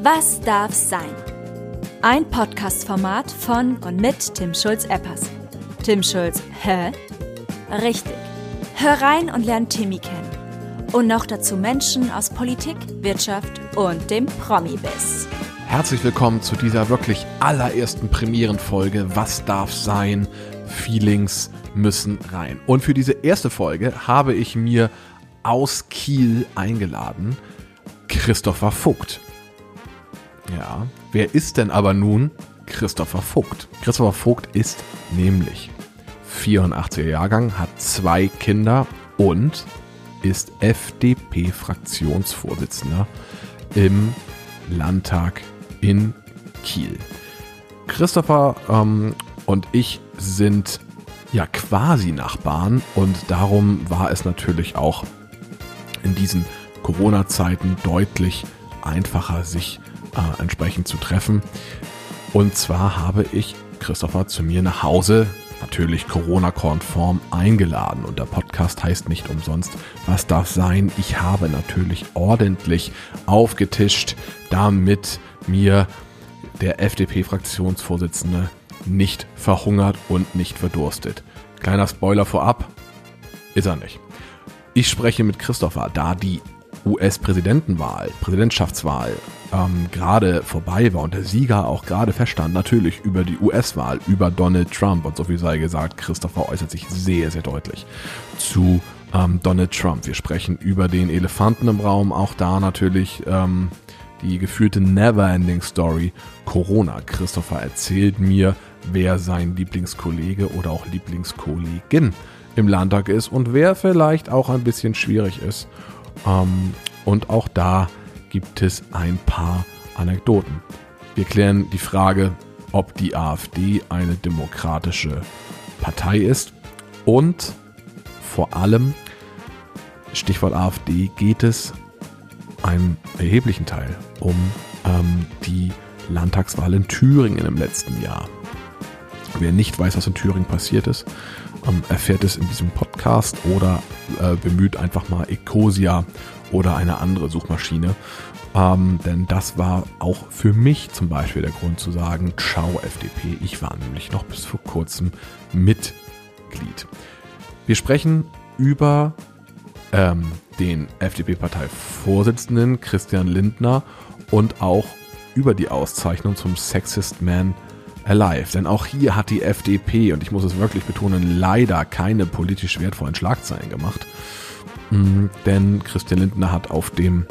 Was darf sein? Ein Podcast-Format von und mit Tim Schulz-Eppers. Tim Schulz, hä? Richtig. Hör rein und lern Timmy kennen. Und noch dazu Menschen aus Politik, Wirtschaft und dem Promi-Biss. Herzlich willkommen zu dieser wirklich allerersten Premierenfolge Was darf sein? Feelings müssen rein. Und für diese erste Folge habe ich mir aus Kiel eingeladen Christopher Vogt. Ja, wer ist denn aber nun Christopher Vogt? Christopher Vogt ist nämlich 84er Jahrgang, hat zwei Kinder und ist FDP-Fraktionsvorsitzender im Landtag in Kiel. Christopher ähm, und ich sind ja quasi Nachbarn und darum war es natürlich auch in diesen Corona-Zeiten deutlich einfacher, sich äh, entsprechend zu treffen. Und zwar habe ich Christopher zu mir nach Hause, natürlich Corona-konform, eingeladen. Und der Podcast heißt nicht umsonst, was darf sein? Ich habe natürlich ordentlich aufgetischt, damit mir der FDP-Fraktionsvorsitzende nicht verhungert und nicht verdurstet. Kleiner Spoiler vorab, ist er nicht. Ich spreche mit Christopher, da die US-Präsidentenwahl, Präsidentschaftswahl ähm, gerade vorbei war und der Sieger auch gerade feststand, natürlich über die US-Wahl, über Donald Trump. Und so viel sei gesagt, Christopher äußert sich sehr, sehr deutlich zu ähm, Donald Trump. Wir sprechen über den Elefanten im Raum, auch da natürlich ähm, die gefühlte Neverending Story Corona. Christopher erzählt mir, wer sein Lieblingskollege oder auch Lieblingskollegin im Landtag ist und wer vielleicht auch ein bisschen schwierig ist. Ähm, und auch da gibt es ein paar Anekdoten. Wir klären die Frage, ob die AfD eine demokratische Partei ist und vor allem, Stichwort AfD, geht es einem erheblichen Teil um ähm, die Landtagswahl in Thüringen im letzten Jahr. Wer nicht weiß, was in Thüringen passiert ist, ähm, erfährt es in diesem Podcast oder äh, bemüht einfach mal Ecosia oder eine andere Suchmaschine. Ähm, denn das war auch für mich zum Beispiel der Grund zu sagen, ciao FDP. Ich war nämlich noch bis vor kurzem Mitglied. Wir sprechen über ähm, den FDP-Parteivorsitzenden Christian Lindner und auch über die Auszeichnung zum Sexist Man Alive. Denn auch hier hat die FDP, und ich muss es wirklich betonen, leider keine politisch wertvollen Schlagzeilen gemacht. Mhm, denn Christian Lindner hat auf dem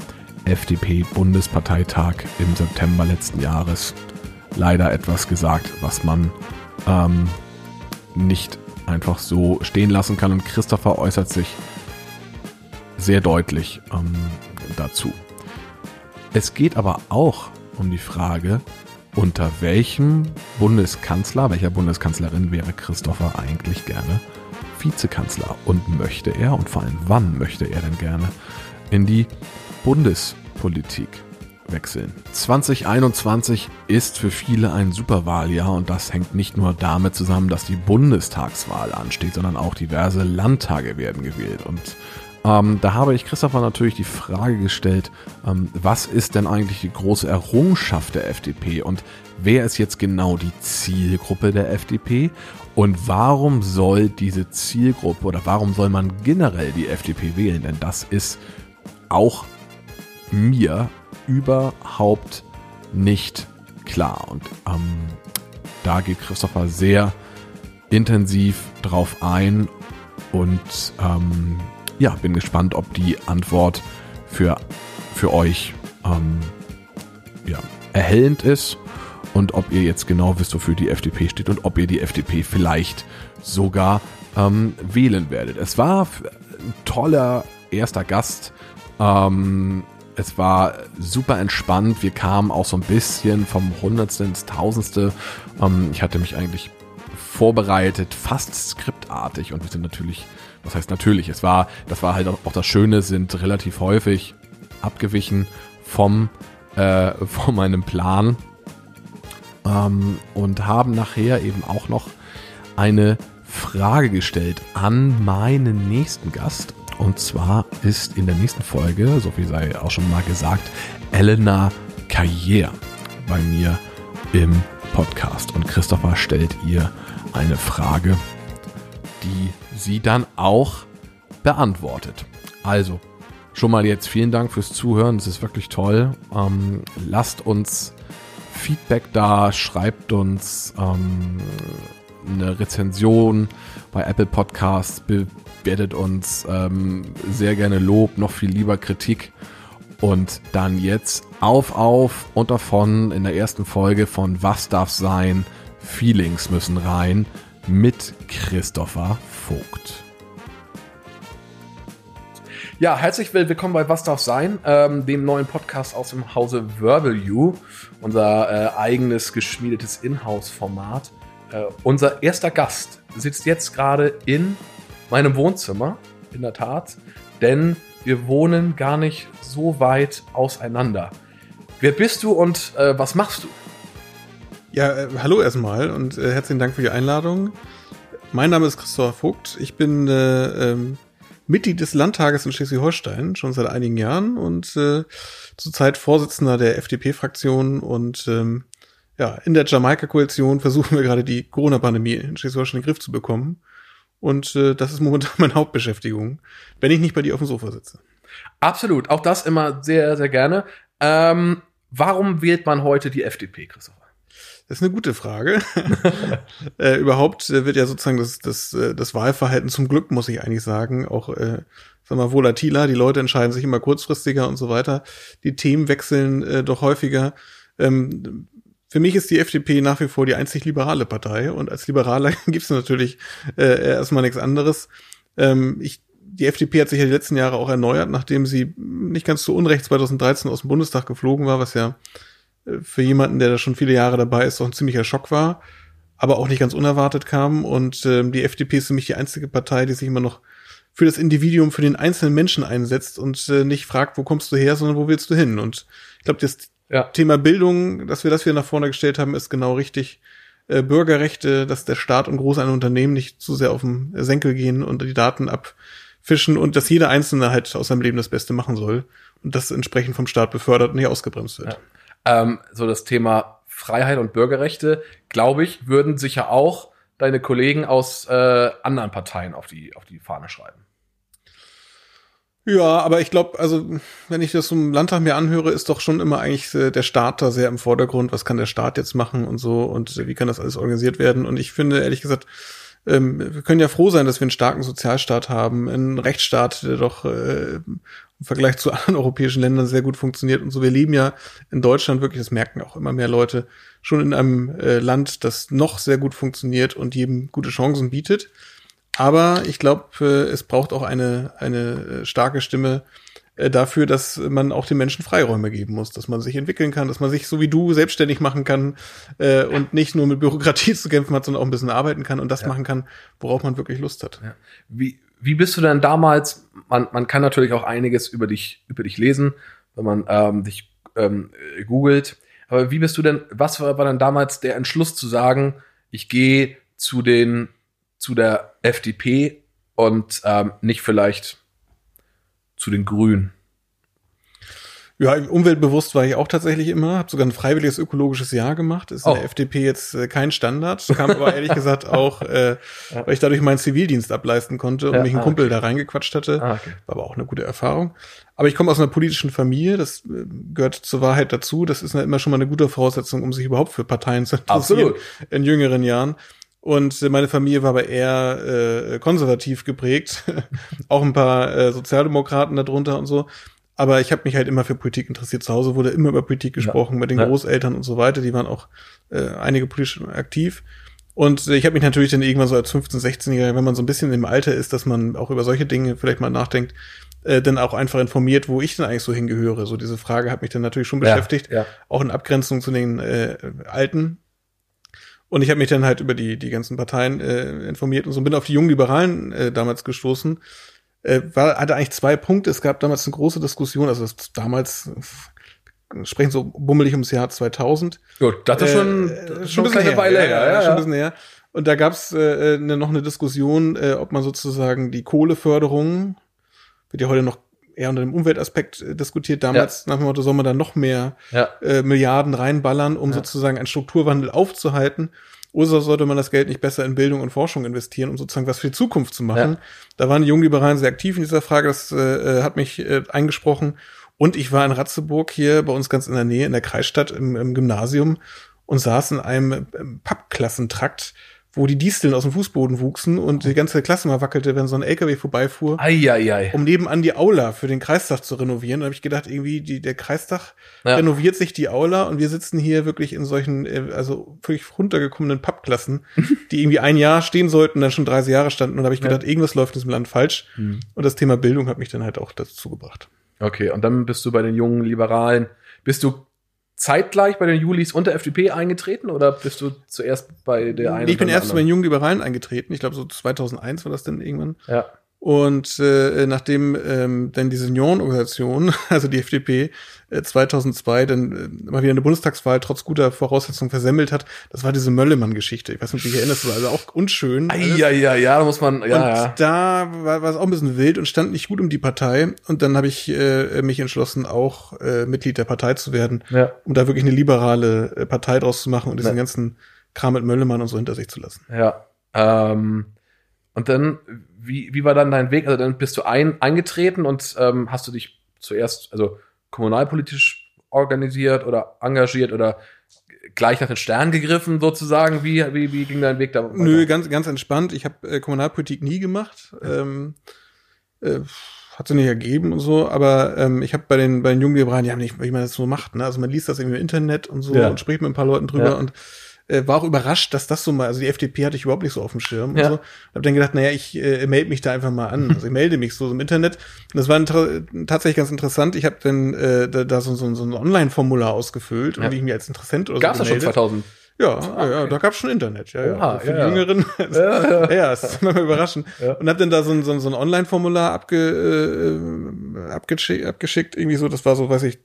FDP-Bundesparteitag im September letzten Jahres leider etwas gesagt, was man ähm, nicht einfach so stehen lassen kann. Und Christopher äußert sich sehr deutlich ähm, dazu. Es geht aber auch um die Frage, unter welchem Bundeskanzler, welcher Bundeskanzlerin wäre Christopher eigentlich gerne Vizekanzler und möchte er und vor allem wann möchte er denn gerne in die Bundespolitik wechseln. 2021 ist für viele ein Superwahljahr und das hängt nicht nur damit zusammen, dass die Bundestagswahl ansteht, sondern auch diverse Landtage werden gewählt und ähm, da habe ich Christopher natürlich die Frage gestellt, ähm, was ist denn eigentlich die große Errungenschaft der FDP und wer ist jetzt genau die Zielgruppe der FDP und warum soll diese Zielgruppe oder warum soll man generell die FDP wählen? Denn das ist auch mir überhaupt nicht klar. Und ähm, da geht Christopher sehr intensiv drauf ein und ähm, ja, bin gespannt, ob die Antwort für, für euch ähm, ja, erhellend ist und ob ihr jetzt genau wisst, wofür die FDP steht und ob ihr die FDP vielleicht sogar ähm, wählen werdet. Es war ein toller erster Gast. Ähm, es war super entspannt. Wir kamen auch so ein bisschen vom Hundertste ins Tausendste. Ähm, ich hatte mich eigentlich vorbereitet, fast skriptartig und wir sind natürlich was heißt natürlich, es war, das war halt auch das Schöne, sind relativ häufig abgewichen vom, äh, von meinem Plan ähm, und haben nachher eben auch noch eine Frage gestellt an meinen nächsten Gast. Und zwar ist in der nächsten Folge, so viel sei auch schon mal gesagt, Elena Karriere bei mir im Podcast. Und Christopher stellt ihr eine Frage, die sie dann auch beantwortet. Also, schon mal jetzt vielen Dank fürs Zuhören. Das ist wirklich toll. Ähm, lasst uns Feedback da, schreibt uns ähm, eine Rezension bei Apple Podcasts, bewertet uns ähm, sehr gerne Lob, noch viel lieber Kritik. Und dann jetzt auf, auf und davon in der ersten Folge von Was darf sein? Feelings müssen rein mit Christopher Vogt. Ja, herzlich willkommen bei Was darf sein, ähm, dem neuen Podcast aus dem Hause Verbal You, unser äh, eigenes geschmiedetes Inhouse-Format. Äh, unser erster Gast sitzt jetzt gerade in meinem Wohnzimmer, in der Tat, denn wir wohnen gar nicht so weit auseinander. Wer bist du und äh, was machst du? Ja, äh, hallo erstmal und äh, herzlichen Dank für die Einladung. Mein Name ist Christopher Vogt. Ich bin äh, ähm, Mitglied des Landtages in Schleswig-Holstein schon seit einigen Jahren und äh, zurzeit Vorsitzender der FDP-Fraktion und ähm, ja, in der Jamaika-Koalition versuchen wir gerade die Corona-Pandemie in Schleswig-Holstein in den Griff zu bekommen. Und äh, das ist momentan meine Hauptbeschäftigung, wenn ich nicht bei dir auf dem Sofa sitze. Absolut, auch das immer sehr, sehr gerne. Ähm, warum wählt man heute die FDP, Christopher? Das ist eine gute Frage. äh, überhaupt äh, wird ja sozusagen das, das, äh, das Wahlverhalten zum Glück, muss ich eigentlich sagen, auch, äh, sag mal, volatiler. Die Leute entscheiden sich immer kurzfristiger und so weiter. Die Themen wechseln äh, doch häufiger. Ähm, für mich ist die FDP nach wie vor die einzig liberale Partei und als Liberaler gibt es natürlich äh, erstmal nichts anderes. Ähm, ich, die FDP hat sich ja die letzten Jahre auch erneuert, nachdem sie nicht ganz zu Unrecht 2013 aus dem Bundestag geflogen war, was ja für jemanden, der da schon viele Jahre dabei ist, doch ein ziemlicher Schock war, aber auch nicht ganz unerwartet kam. Und ähm, die FDP ist für mich die einzige Partei, die sich immer noch für das Individuum, für den einzelnen Menschen einsetzt und äh, nicht fragt, wo kommst du her, sondern wo willst du hin. Und ich glaube, das ja. Thema Bildung, dass wir das wieder nach vorne gestellt haben, ist genau richtig. Äh, Bürgerrechte, dass der Staat und groß ein Unternehmen nicht zu sehr auf den Senkel gehen und die Daten abfischen und dass jeder Einzelne halt aus seinem Leben das Beste machen soll und das entsprechend vom Staat befördert und nicht ausgebremst wird. Ja ähm, so das Thema Freiheit und Bürgerrechte, glaube ich, würden sicher auch deine Kollegen aus äh, anderen Parteien auf die, auf die Fahne schreiben. Ja, aber ich glaube, also wenn ich das im Landtag mir anhöre, ist doch schon immer eigentlich äh, der Staat da sehr im Vordergrund. Was kann der Staat jetzt machen und so und wie kann das alles organisiert werden? Und ich finde ehrlich gesagt, ähm, wir können ja froh sein, dass wir einen starken Sozialstaat haben, einen Rechtsstaat, der doch äh, im Vergleich zu anderen europäischen Ländern sehr gut funktioniert und so. Wir leben ja in Deutschland wirklich, das merken auch immer mehr Leute, schon in einem äh, Land, das noch sehr gut funktioniert und jedem gute Chancen bietet. Aber ich glaube, äh, es braucht auch eine, eine äh, starke Stimme dafür, dass man auch den Menschen Freiräume geben muss, dass man sich entwickeln kann, dass man sich so wie du selbstständig machen kann äh, und nicht nur mit Bürokratie zu kämpfen hat, sondern auch ein bisschen arbeiten kann und das ja. machen kann, worauf man wirklich Lust hat. Ja. Wie, wie bist du denn damals, man, man kann natürlich auch einiges über dich, über dich lesen, wenn man ähm, dich ähm, googelt, aber wie bist du denn, was war, war dann damals der Entschluss zu sagen, ich gehe zu den, zu der FDP und ähm, nicht vielleicht zu den Grünen? Ja, umweltbewusst war ich auch tatsächlich immer, habe sogar ein freiwilliges ökologisches Jahr gemacht. Ist in der oh. FDP jetzt äh, kein Standard, kam aber ehrlich gesagt auch, äh, ja. weil ich dadurch meinen Zivildienst ableisten konnte und ja, mich ein ah, Kumpel okay. da reingequatscht hatte. Ah, okay. War aber auch eine gute Erfahrung. Aber ich komme aus einer politischen Familie, das äh, gehört zur Wahrheit dazu. Das ist immer schon mal eine gute Voraussetzung, um sich überhaupt für Parteien zu interessieren Absolut. in jüngeren Jahren. Und äh, meine Familie war aber eher äh, konservativ geprägt, auch ein paar äh, Sozialdemokraten darunter und so. Aber ich habe mich halt immer für Politik interessiert. Zu Hause wurde immer über Politik gesprochen, ja. mit den ja. Großeltern und so weiter. Die waren auch äh, einige politisch aktiv. Und ich habe mich natürlich dann irgendwann so als 15-, 16-Jähriger, wenn man so ein bisschen im Alter ist, dass man auch über solche Dinge vielleicht mal nachdenkt, äh, dann auch einfach informiert, wo ich denn eigentlich so hingehöre. So diese Frage hat mich dann natürlich schon beschäftigt, ja, ja. auch in Abgrenzung zu den äh, Alten. Und ich habe mich dann halt über die, die ganzen Parteien äh, informiert und so bin auf die jungen Liberalen äh, damals gestoßen äh, war, hatte eigentlich zwei Punkte. Es gab damals eine große Diskussion, also damals sprechen so bummelig ums Jahr 2000. Gut, das ist schon, äh, schon ein bisschen eine Weile her. Ja, ja, schon ein bisschen her. Und da gab es äh, äh, ne, noch eine Diskussion, äh, ob man sozusagen die Kohleförderung, wird ja heute noch eher unter dem Umweltaspekt äh, diskutiert. Damals ja. nach dem Motto, soll man da noch mehr ja. äh, Milliarden reinballern, um ja. sozusagen einen Strukturwandel aufzuhalten. Oder sollte man das Geld nicht besser in Bildung und Forschung investieren, um sozusagen was für die Zukunft zu machen? Da waren die Jungliberalen sehr aktiv in dieser Frage. Das äh, hat mich äh, eingesprochen. Und ich war in Ratzeburg hier bei uns ganz in der Nähe in der Kreisstadt im, im Gymnasium und saß in einem Pappklassentrakt wo die Disteln aus dem Fußboden wuchsen und die ganze Klasse mal wackelte, wenn so ein LKW vorbeifuhr, Eieiei. um nebenan die Aula für den Kreistag zu renovieren. Da habe ich gedacht, irgendwie die, der Kreistag ja. renoviert sich die Aula und wir sitzen hier wirklich in solchen, äh, also völlig runtergekommenen Pappklassen, die irgendwie ein Jahr stehen sollten, dann schon 30 Jahre standen. Und da habe ich gedacht, ja. irgendwas läuft in diesem Land falsch. Hm. Und das Thema Bildung hat mich dann halt auch dazu gebracht. Okay, und dann bist du bei den jungen Liberalen, bist du zeitgleich bei den Julis und der FDP eingetreten oder bist du zuerst bei der einen? Ich bin erst bei den jungen Liberalen eingetreten. Ich glaube, so 2001 war das denn irgendwann. Ja. Und äh, nachdem ähm, dann die Seniorenorganisation, also die FDP, äh, 2002 dann äh, mal wieder eine Bundestagswahl trotz guter Voraussetzungen versemmelt hat, das war diese Möllemann-Geschichte. Ich weiß nicht, wie ich erinnerst, also auch unschön. Ja, ja, ja, da muss man, ja, und ja. da war, war es auch ein bisschen wild und stand nicht gut um die Partei. Und dann habe ich äh, mich entschlossen, auch äh, Mitglied der Partei zu werden, ja. um da wirklich eine liberale äh, Partei draus zu machen und diesen ja. ganzen Kram mit Möllemann und so hinter sich zu lassen. Ja. Ähm, und dann wie, wie war dann dein Weg? Also dann bist du ein, eingetreten und ähm, hast du dich zuerst, also kommunalpolitisch organisiert oder engagiert oder gleich nach den Sternen gegriffen sozusagen? Wie, wie, wie ging dein Weg da? Weiter? Nö, ganz, ganz entspannt. Ich habe äh, Kommunalpolitik nie gemacht. Ähm, äh, hat sich nicht ergeben und so, aber ähm, ich habe bei den bei den jungen Liberalen, ja nicht, wie man das so macht, ne? Also man liest das irgendwie im Internet und so ja. und spricht mit ein paar Leuten drüber ja. und äh, war auch überrascht, dass das so mal, also die FDP hatte ich überhaupt nicht so auf dem Schirm ja. und so. Hab dann gedacht, naja, ich äh, melde mich da einfach mal an. Also ich melde mich so im Internet. Und das war tatsächlich ganz interessant. Ich habe dann äh, da, da so, so, so ein Online-Formular ausgefüllt, ja. wie ich mich als Interessent oder Gab's so gemeldet. Gab's schon 2000? Ja, ah, okay. ja, da gab's schon Internet, ja, Oha, ja. Für ja, die Jüngeren, ja, ja. ja, das ist manchmal überraschend. Ja. Und hab dann da so ein, so ein, so ein Online-Formular abge, äh, abgeschickt, abgeschickt, irgendwie so, das war so, weiß ich,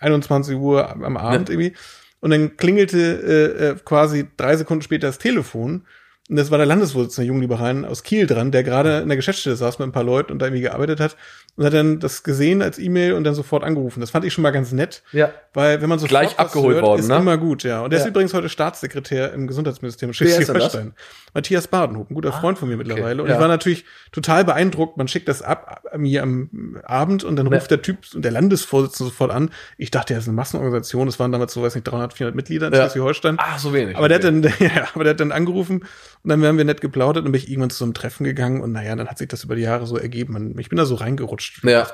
21 Uhr am Abend irgendwie. Und dann klingelte äh, äh, quasi drei Sekunden später das Telefon. Und das war der Landesvorsitzende Jungliberalen aus Kiel dran, der gerade in der Geschäftsstelle saß mit ein paar Leuten und da irgendwie gearbeitet hat und hat dann das gesehen als E-Mail und dann sofort angerufen. Das fand ich schon mal ganz nett. Ja. Weil wenn man so gleich abgeholt hört, worden, ist ne? immer gut, ja. Und der ja. ist übrigens heute Staatssekretär im Gesundheitsministerium Schleswig-Holstein. Matthias Badenhof, ein guter ah, Freund von mir mittlerweile. Okay. Und ja. ich war natürlich total beeindruckt. Man schickt das ab mir am Abend und dann ruft ja. der Typ und der Landesvorsitzende sofort an. Ich dachte, er ist eine Massenorganisation. Es waren damals so, weiß nicht, 300, 400 Mitglieder in Schleswig-Holstein. Ach, so wenig. Aber okay. der hat dann, ja, aber der hat dann angerufen und dann haben wir nett geplaudert und bin ich irgendwann zu so einem Treffen gegangen und naja, dann hat sich das über die Jahre so ergeben. Ich bin da so reingerutscht. Ja.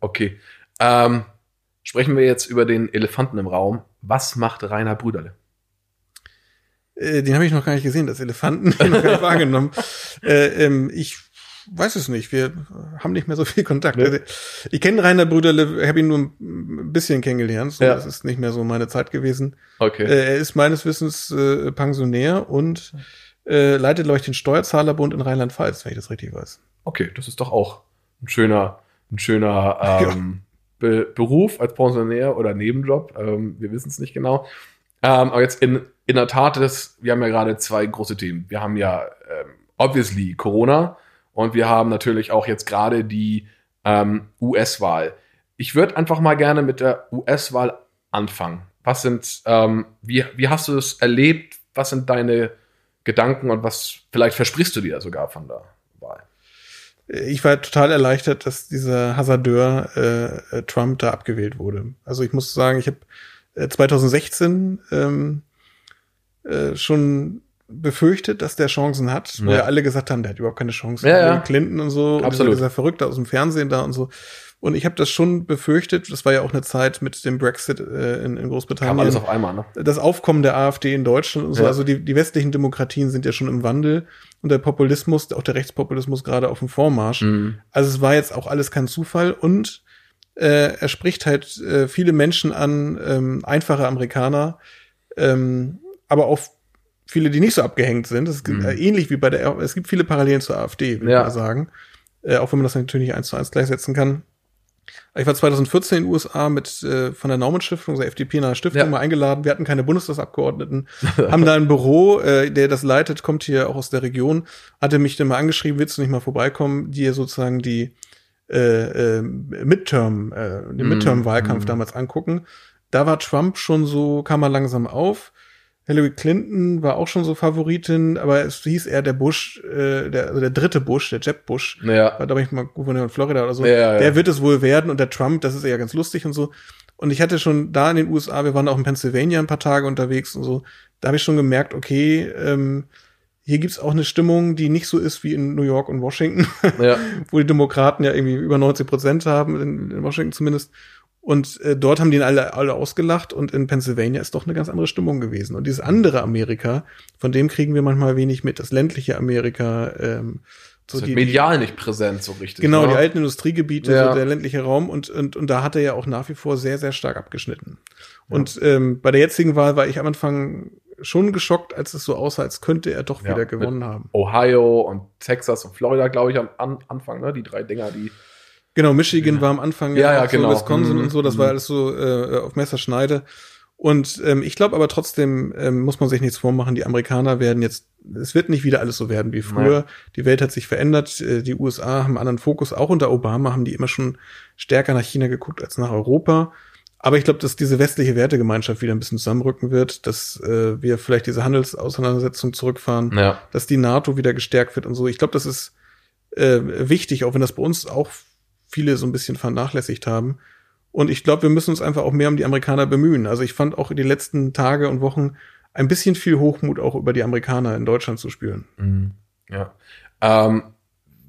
Okay. Ähm, sprechen wir jetzt über den Elefanten im Raum. Was macht Rainer Brüderle? Äh, den habe ich noch gar nicht gesehen, das Elefanten, den noch gar nicht wahrgenommen. Äh, ähm, ich weiß es nicht. Wir haben nicht mehr so viel Kontakt. Nee. Ich kenne Rainer Brüderle, habe ihn nur ein bisschen kennengelernt. So, ja. Das ist nicht mehr so meine Zeit gewesen. Okay. Äh, er ist meines Wissens äh, Pensionär und äh, leitet, glaube ich, den Steuerzahlerbund in Rheinland-Pfalz, wenn ich das richtig weiß. Okay, das ist doch auch ein schöner, ein schöner ähm, ja. Be Beruf als Pensionär oder Nebenjob. Ähm, wir wissen es nicht genau. Ähm, aber jetzt in, in der Tat, das, wir haben ja gerade zwei große Themen. Wir haben ja ähm, obviously Corona und wir haben natürlich auch jetzt gerade die ähm, US-Wahl. Ich würde einfach mal gerne mit der US-Wahl anfangen. Was sind, ähm, wie, wie hast du es erlebt? Was sind deine Gedanken und was vielleicht versprichst du dir sogar von der Wahl? Ich war total erleichtert, dass dieser Hasardeur äh, äh Trump da abgewählt wurde. Also ich muss sagen, ich habe 2016 ähm, äh, schon befürchtet, dass der Chancen hat, ja. wo ja alle gesagt haben, der hat überhaupt keine Chance. Ja, ja. Clinton und so, Absolut. Und dieser Verrückte aus dem Fernsehen da und so. Und ich habe das schon befürchtet, das war ja auch eine Zeit mit dem Brexit äh, in, in Großbritannien. Kam alles auf einmal, ne? Das Aufkommen der AfD in Deutschland und so. Ja. Also die, die westlichen Demokratien sind ja schon im Wandel und der Populismus, auch der Rechtspopulismus gerade auf dem Vormarsch. Mhm. Also es war jetzt auch alles kein Zufall und äh, er spricht halt äh, viele Menschen an, ähm, einfache Amerikaner, ähm, aber auch viele, die nicht so abgehängt sind. Das ist mhm. äh, ähnlich wie bei der, es gibt viele Parallelen zur AfD, würde ja. ich mal sagen. Äh, auch wenn man das natürlich nicht eins zu eins gleichsetzen kann. Ich war 2014 in den USA mit äh, von der Naumann Stiftung, der FDP in einer Stiftung ja. mal eingeladen. Wir hatten keine Bundestagsabgeordneten, haben da ein Büro, äh, der das leitet, kommt hier auch aus der Region, hatte mich dann mal angeschrieben, willst du nicht mal vorbeikommen, dir sozusagen die äh, äh, Midterm, äh, den Midterm-Wahlkampf mm. damals angucken, da war Trump schon so, kam er langsam auf. Hillary Clinton war auch schon so Favoritin, aber es hieß eher der Bush, äh, der, also der dritte Bush, der Jeb Bush, ja. war, glaube ich, mal Gouverneur in Florida oder so. Ja, ja. Der wird es wohl werden und der Trump, das ist eher ganz lustig und so. Und ich hatte schon da in den USA, wir waren auch in Pennsylvania ein paar Tage unterwegs und so, da habe ich schon gemerkt, okay, ähm, hier gibt's auch eine Stimmung, die nicht so ist wie in New York und Washington, ja. wo die Demokraten ja irgendwie über 90 Prozent haben, in, in Washington zumindest. Und äh, dort haben die ihn alle, alle ausgelacht und in Pennsylvania ist doch eine ganz andere Stimmung gewesen. Und dieses andere Amerika, von dem kriegen wir manchmal wenig mit. Das ländliche Amerika, ähm, so die, medial nicht präsent so richtig. Genau, oder? die alten Industriegebiete, ja. so der ländliche Raum und, und, und da hat er ja auch nach wie vor sehr, sehr stark abgeschnitten. Ja. Und ähm, bei der jetzigen Wahl war ich am Anfang schon geschockt, als es so aussah, als könnte er doch ja, wieder gewonnen haben. Ohio und Texas und Florida, glaube ich, am an Anfang, ne? Die drei Dinger, die Genau, Michigan war am Anfang ja, ja, genau. so Wisconsin mhm. und so, das war mhm. alles so äh, auf Messerschneide. Und ähm, ich glaube aber trotzdem ähm, muss man sich nichts vormachen, die Amerikaner werden jetzt, es wird nicht wieder alles so werden wie früher. Nein. Die Welt hat sich verändert, äh, die USA haben einen anderen Fokus, auch unter Obama haben die immer schon stärker nach China geguckt als nach Europa. Aber ich glaube, dass diese westliche Wertegemeinschaft wieder ein bisschen zusammenrücken wird, dass äh, wir vielleicht diese Handelsauseinandersetzung zurückfahren, ja. dass die NATO wieder gestärkt wird und so. Ich glaube, das ist äh, wichtig, auch wenn das bei uns auch viele so ein bisschen vernachlässigt haben. Und ich glaube, wir müssen uns einfach auch mehr um die Amerikaner bemühen. Also ich fand auch die letzten Tage und Wochen ein bisschen viel Hochmut auch über die Amerikaner in Deutschland zu spüren. Mhm. Ja. Ähm,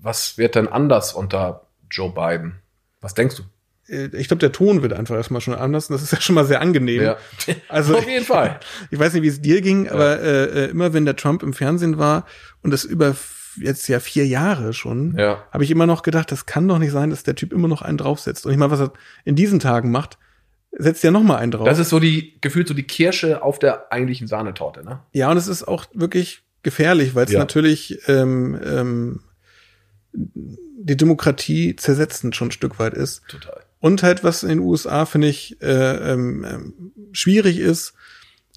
was wird denn anders unter Joe Biden? Was denkst du? Äh, ich glaube, der Ton wird einfach erstmal schon anders. Und das ist ja schon mal sehr angenehm. Ja. Also auf jeden Fall. Ich weiß nicht, wie es dir ging, ja. aber äh, äh, immer wenn der Trump im Fernsehen war und das über jetzt ja vier Jahre schon, ja. habe ich immer noch gedacht, das kann doch nicht sein, dass der Typ immer noch einen draufsetzt. Und ich meine, was er in diesen Tagen macht, setzt ja noch mal einen drauf. Das ist so die, gefühlt so die Kirsche auf der eigentlichen Sahnetorte, ne? Ja, und es ist auch wirklich gefährlich, weil es ja. natürlich ähm, ähm, die Demokratie zersetzend schon ein Stück weit ist. Total. Und halt, was in den USA, finde ich, äh, ähm, ähm, schwierig ist,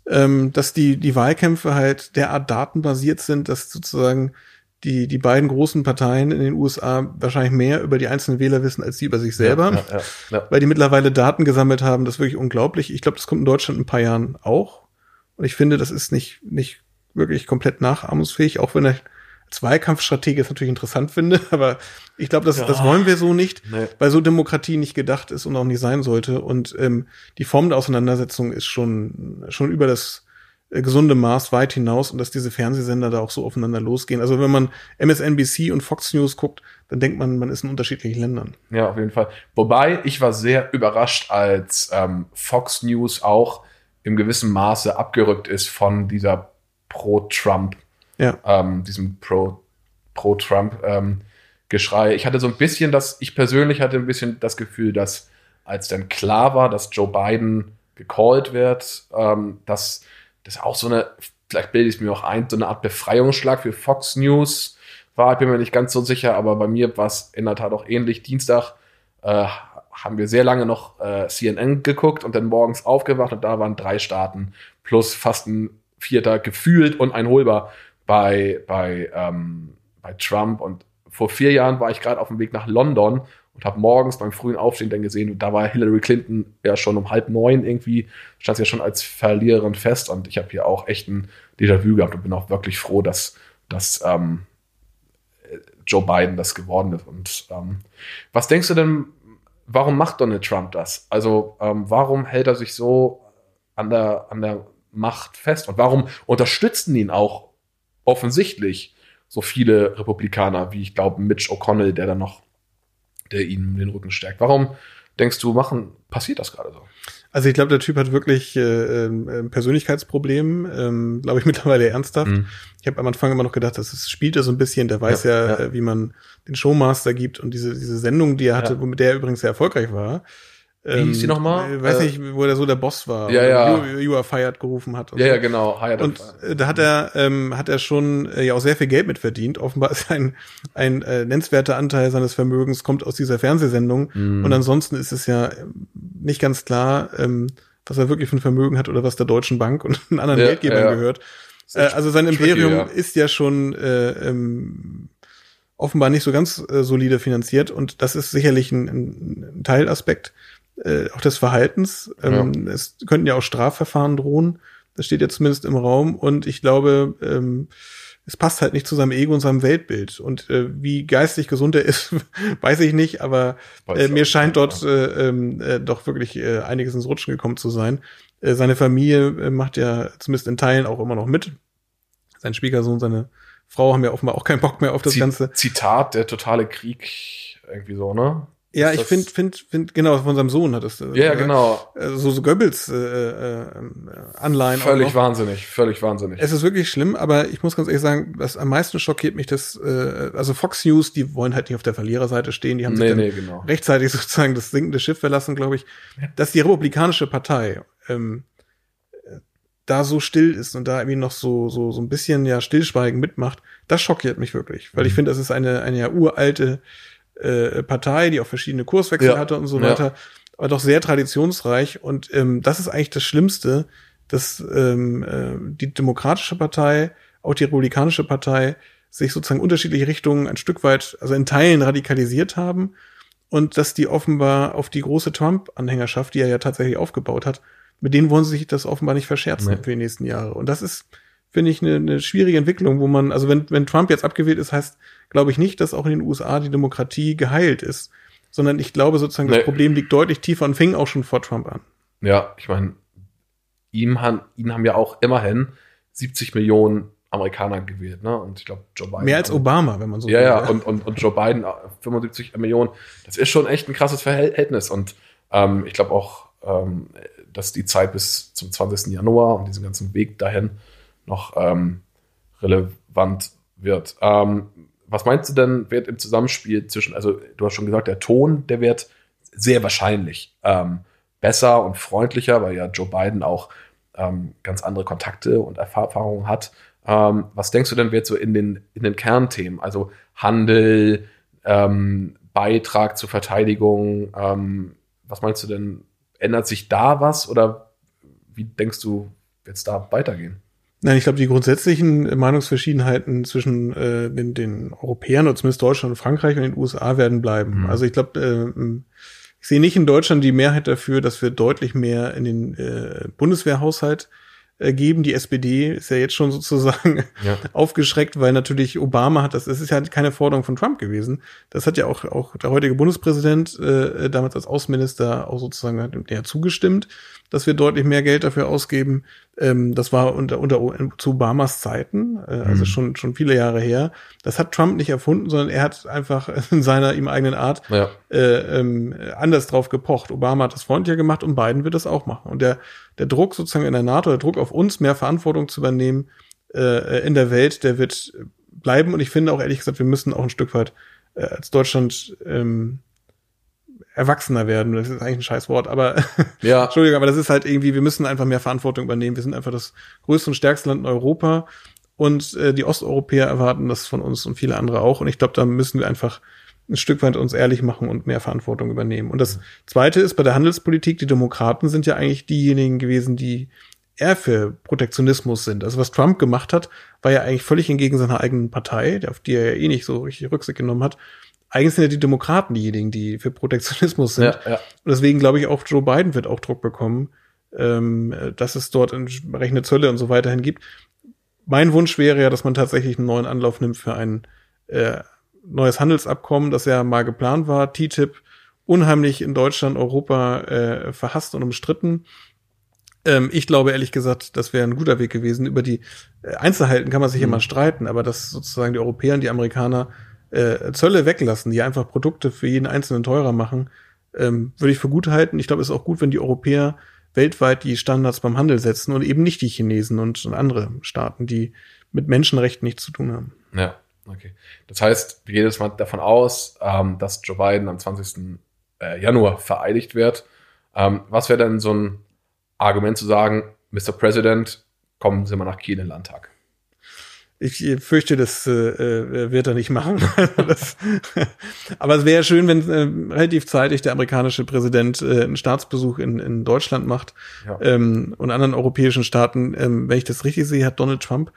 ähm, dass die, die Wahlkämpfe halt derart datenbasiert sind, dass sozusagen die, die beiden großen Parteien in den USA wahrscheinlich mehr über die einzelnen Wähler wissen als sie über sich selber, ja, ja, ja, weil die mittlerweile Daten gesammelt haben. Das ist wirklich unglaublich. Ich glaube, das kommt in Deutschland in ein paar Jahren auch. Und ich finde, das ist nicht, nicht wirklich komplett nachahmungsfähig, auch wenn als Wahlkampfstrategie es natürlich interessant finde, aber ich glaube, das, das wollen wir so nicht, nee. weil so Demokratie nicht gedacht ist und auch nicht sein sollte. Und ähm, die Form der Auseinandersetzung ist schon, schon über das äh, gesunde Maß weit hinaus und dass diese Fernsehsender da auch so aufeinander losgehen. Also wenn man MSNBC und Fox News guckt, dann denkt man, man ist in unterschiedlichen Ländern. Ja, auf jeden Fall. Wobei ich war sehr überrascht, als ähm, Fox News auch im gewissen Maße abgerückt ist von dieser Pro-Trump, ja. ähm, diesem Pro, Pro-Trump ähm, Geschrei. Ich hatte so ein bisschen das, ich persönlich hatte ein bisschen das Gefühl, dass als dann klar war, dass Joe Biden gecallt wird, ähm, dass das auch so eine, vielleicht bilde ich es mir auch ein, so eine Art Befreiungsschlag für Fox News war. Ich bin mir nicht ganz so sicher, aber bei mir war es in der Tat auch ähnlich. Dienstag äh, haben wir sehr lange noch äh, CNN geguckt und dann morgens aufgewacht und da waren drei Staaten plus fast ein vierter gefühlt und einholbar bei, bei, ähm, bei Trump. Und vor vier Jahren war ich gerade auf dem Weg nach London und habe morgens beim frühen Aufstehen dann gesehen, da war Hillary Clinton ja schon um halb neun irgendwie, stand sie ja schon als Verliererin fest und ich habe hier auch echt ein Déjà-vu gehabt und bin auch wirklich froh, dass, dass ähm, Joe Biden das geworden ist. Und ähm, was denkst du denn, warum macht Donald Trump das? Also ähm, warum hält er sich so an der, an der Macht fest und warum unterstützen ihn auch offensichtlich so viele Republikaner, wie ich glaube Mitch O'Connell, der dann noch der ihnen den Rücken stärkt. Warum denkst du, machen, passiert das gerade so? Also ich glaube, der Typ hat wirklich äh, äh, Persönlichkeitsproblem, ähm, glaube ich mittlerweile ernsthaft. Mhm. Ich habe am Anfang immer noch gedacht, das ist, spielt er so ein bisschen, der weiß ja, ja, ja. Äh, wie man den Showmaster gibt und diese, diese Sendung, die er hatte, ja. womit der übrigens sehr erfolgreich war, wie hieß sie nochmal? Ähm, weiß äh, nicht, wo er so der Boss war. Ja, ja. You, you are fired gerufen hat. ja, ja, genau. Hired und äh, da hat er, ähm, hat er schon äh, ja auch sehr viel Geld mit verdient. Offenbar ist ein, ein äh, nennenswerter Anteil seines Vermögens kommt aus dieser Fernsehsendung. Mm. Und ansonsten ist es ja nicht ganz klar, ähm, was er wirklich für ein Vermögen hat oder was der Deutschen Bank und anderen ja, Geldgebern ja. gehört. Äh, also sein Imperium ja. ist ja schon äh, ähm, offenbar nicht so ganz äh, solide finanziert und das ist sicherlich ein, ein Teilaspekt äh, auch des Verhaltens. Ähm, ja. Es könnten ja auch Strafverfahren drohen. Das steht ja zumindest im Raum und ich glaube, ähm, es passt halt nicht zu seinem Ego und seinem Weltbild. Und äh, wie geistig gesund er ist, weiß ich nicht, aber äh, mir scheint dort äh, ähm, äh, doch wirklich äh, einiges ins Rutschen gekommen zu sein. Äh, seine Familie äh, macht ja zumindest in Teilen auch immer noch mit. Sein Schwiegersohn, seine Frau haben ja offenbar auch keinen Bock mehr auf das Z Ganze. Zitat, der totale Krieg, irgendwie so, ne? Ja, ich finde, finde, finde, genau, von seinem Sohn hat es. Äh, ja, genau. Äh, so, so Goebbels äh, äh, Anleihen. Völlig wahnsinnig, völlig wahnsinnig. Es ist wirklich schlimm, aber ich muss ganz ehrlich sagen, was am meisten schockiert mich, das, äh, also Fox News, die wollen halt nicht auf der Verliererseite stehen, die haben nee, sich dann nee, genau. rechtzeitig sozusagen das sinkende Schiff verlassen, glaube ich, dass die Republikanische Partei ähm, da so still ist und da irgendwie noch so, so, so ein bisschen ja Stillschweigen mitmacht, das schockiert mich wirklich. Weil ich mhm. finde, das ist eine, eine ja uralte äh, Partei, die auch verschiedene Kurswechsel ja. hatte und so weiter, ja. aber doch sehr traditionsreich. Und ähm, das ist eigentlich das Schlimmste, dass ähm, äh, die Demokratische Partei, auch die Republikanische Partei, sich sozusagen unterschiedliche Richtungen ein Stück weit, also in Teilen radikalisiert haben und dass die offenbar auf die große Trump-Anhängerschaft, die er ja tatsächlich aufgebaut hat, mit denen wollen sie sich das offenbar nicht verscherzen nee. für die nächsten Jahre. Und das ist, finde ich, eine, eine schwierige Entwicklung, wo man, also wenn, wenn Trump jetzt abgewählt ist, heißt, glaube ich nicht, dass auch in den USA die Demokratie geheilt ist, sondern ich glaube sozusagen, nee. das Problem liegt deutlich tiefer und fing auch schon vor Trump an. Ja, ich meine, ihm han, ihn haben ja auch immerhin 70 Millionen Amerikaner gewählt, ne? Und ich glaube, Joe Biden. Mehr als Obama, wenn man so Ja, will, ja, und, und, und Joe Biden 75 äh, Millionen. Das ist schon echt ein krasses Verhältnis. Und ähm, ich glaube auch, ähm, dass die Zeit bis zum 20. Januar und diesen ganzen Weg dahin noch ähm, relevant wird. Ähm, was meinst du denn, wird im Zusammenspiel zwischen, also du hast schon gesagt, der Ton, der wird sehr wahrscheinlich ähm, besser und freundlicher, weil ja Joe Biden auch ähm, ganz andere Kontakte und Erfahrungen hat. Ähm, was denkst du denn, wird so in den, in den Kernthemen, also Handel, ähm, Beitrag zur Verteidigung, ähm, was meinst du denn, ändert sich da was oder wie denkst du, wird es da weitergehen? Nein, ich glaube, die grundsätzlichen Meinungsverschiedenheiten zwischen äh, den, den Europäern oder zumindest Deutschland und Frankreich und den USA werden bleiben. Mhm. Also ich glaube, äh, ich sehe nicht in Deutschland die Mehrheit dafür, dass wir deutlich mehr in den äh, Bundeswehrhaushalt äh, geben. Die SPD ist ja jetzt schon sozusagen ja. aufgeschreckt, weil natürlich Obama hat das, das ist ja keine Forderung von Trump gewesen. Das hat ja auch, auch der heutige Bundespräsident äh, damals als Außenminister auch sozusagen hat der zugestimmt, dass wir deutlich mehr Geld dafür ausgeben. Ähm, das war unter, unter zu Obamas Zeiten, äh, also mhm. schon, schon viele Jahre her. Das hat Trump nicht erfunden, sondern er hat einfach in seiner ihm eigenen Art ja. äh, ähm, anders drauf gepocht. Obama hat das freundlicher gemacht und Biden wird das auch machen. Und der, der Druck sozusagen in der NATO, der Druck auf uns, mehr Verantwortung zu übernehmen äh, in der Welt, der wird bleiben. Und ich finde auch ehrlich gesagt, wir müssen auch ein Stück weit äh, als Deutschland ähm, erwachsener werden. Das ist eigentlich ein scheiß Wort, aber ja. Entschuldigung, aber das ist halt irgendwie, wir müssen einfach mehr Verantwortung übernehmen. Wir sind einfach das größte und stärkste Land in Europa und äh, die Osteuropäer erwarten das von uns und viele andere auch. Und ich glaube, da müssen wir einfach ein Stück weit uns ehrlich machen und mehr Verantwortung übernehmen. Und das Zweite ist bei der Handelspolitik, die Demokraten sind ja eigentlich diejenigen gewesen, die eher für Protektionismus sind. Also was Trump gemacht hat, war ja eigentlich völlig entgegen seiner eigenen Partei, auf die er ja eh nicht so richtig Rücksicht genommen hat eigentlich sind ja die Demokraten diejenigen, die für Protektionismus sind. Ja, ja. Und deswegen glaube ich auch, Joe Biden wird auch Druck bekommen, ähm, dass es dort entsprechende Zölle und so weiterhin gibt. Mein Wunsch wäre ja, dass man tatsächlich einen neuen Anlauf nimmt für ein äh, neues Handelsabkommen, das ja mal geplant war, TTIP, unheimlich in Deutschland, Europa äh, verhasst und umstritten. Ähm, ich glaube ehrlich gesagt, das wäre ein guter Weg gewesen. Über die äh, Einzelheiten kann man sich mhm. immer streiten, aber dass sozusagen die Europäer und die Amerikaner äh, Zölle weglassen, die einfach Produkte für jeden Einzelnen teurer machen, ähm, würde ich für gut halten. Ich glaube, es ist auch gut, wenn die Europäer weltweit die Standards beim Handel setzen und eben nicht die Chinesen und, andere Staaten, die mit Menschenrechten nichts zu tun haben. Ja, okay. Das heißt, wir gehen jetzt mal davon aus, ähm, dass Joe Biden am 20. Äh, Januar vereidigt wird. Ähm, was wäre denn so ein Argument zu sagen, Mr. President, kommen Sie mal nach Kiel in den Landtag? Ich fürchte, das äh, äh wird er nicht machen. das, aber es wäre schön, wenn äh, relativ zeitig der amerikanische Präsident äh, einen Staatsbesuch in, in Deutschland macht ja. ähm, und anderen europäischen Staaten. Ähm, wenn ich das richtig sehe, hat Donald Trump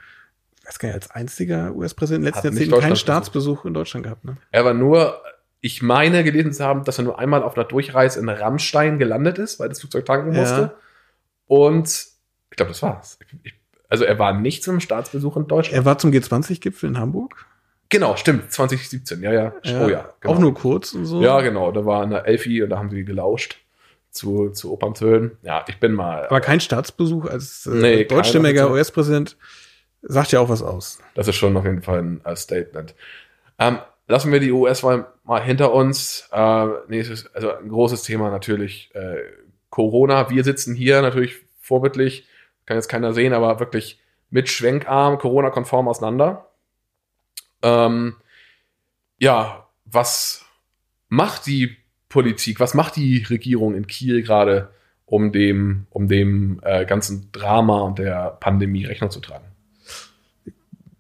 weiß gar nicht, als einziger US-Präsident in den letzten Jahrzehnten keinen Staatsbesuch in Deutschland gehabt. Ne? Er war nur, ich meine gelesen zu haben, dass er nur einmal auf einer Durchreise in Rammstein gelandet ist, weil das Flugzeug tanken musste. Ja. Und ich glaube, das war's. Ich, also er war nicht zum Staatsbesuch in Deutschland. Er war zum G20-Gipfel in Hamburg. Genau, stimmt, 2017, ja, ja. ja oh ja. Genau. Auch nur kurz und so. Ja, genau. Da war eine Elfi und da haben sie gelauscht zu, zu Operntönen. Ja, ich bin mal. Aber kein Staatsbesuch als äh, nee, deutschstämmiger US-Präsident sagt ja auch was aus. Das ist schon auf jeden Fall ein, ein Statement. Ähm, lassen wir die US-Wahl mal hinter uns. Äh, nächstes, also ein großes Thema natürlich äh, Corona. Wir sitzen hier natürlich vorbildlich, kann jetzt keiner sehen, aber wirklich mit Schwenkarm, Corona-konform auseinander. Ähm, ja, was macht die Politik, was macht die Regierung in Kiel gerade, um dem, um dem äh, ganzen Drama und der Pandemie Rechnung zu tragen?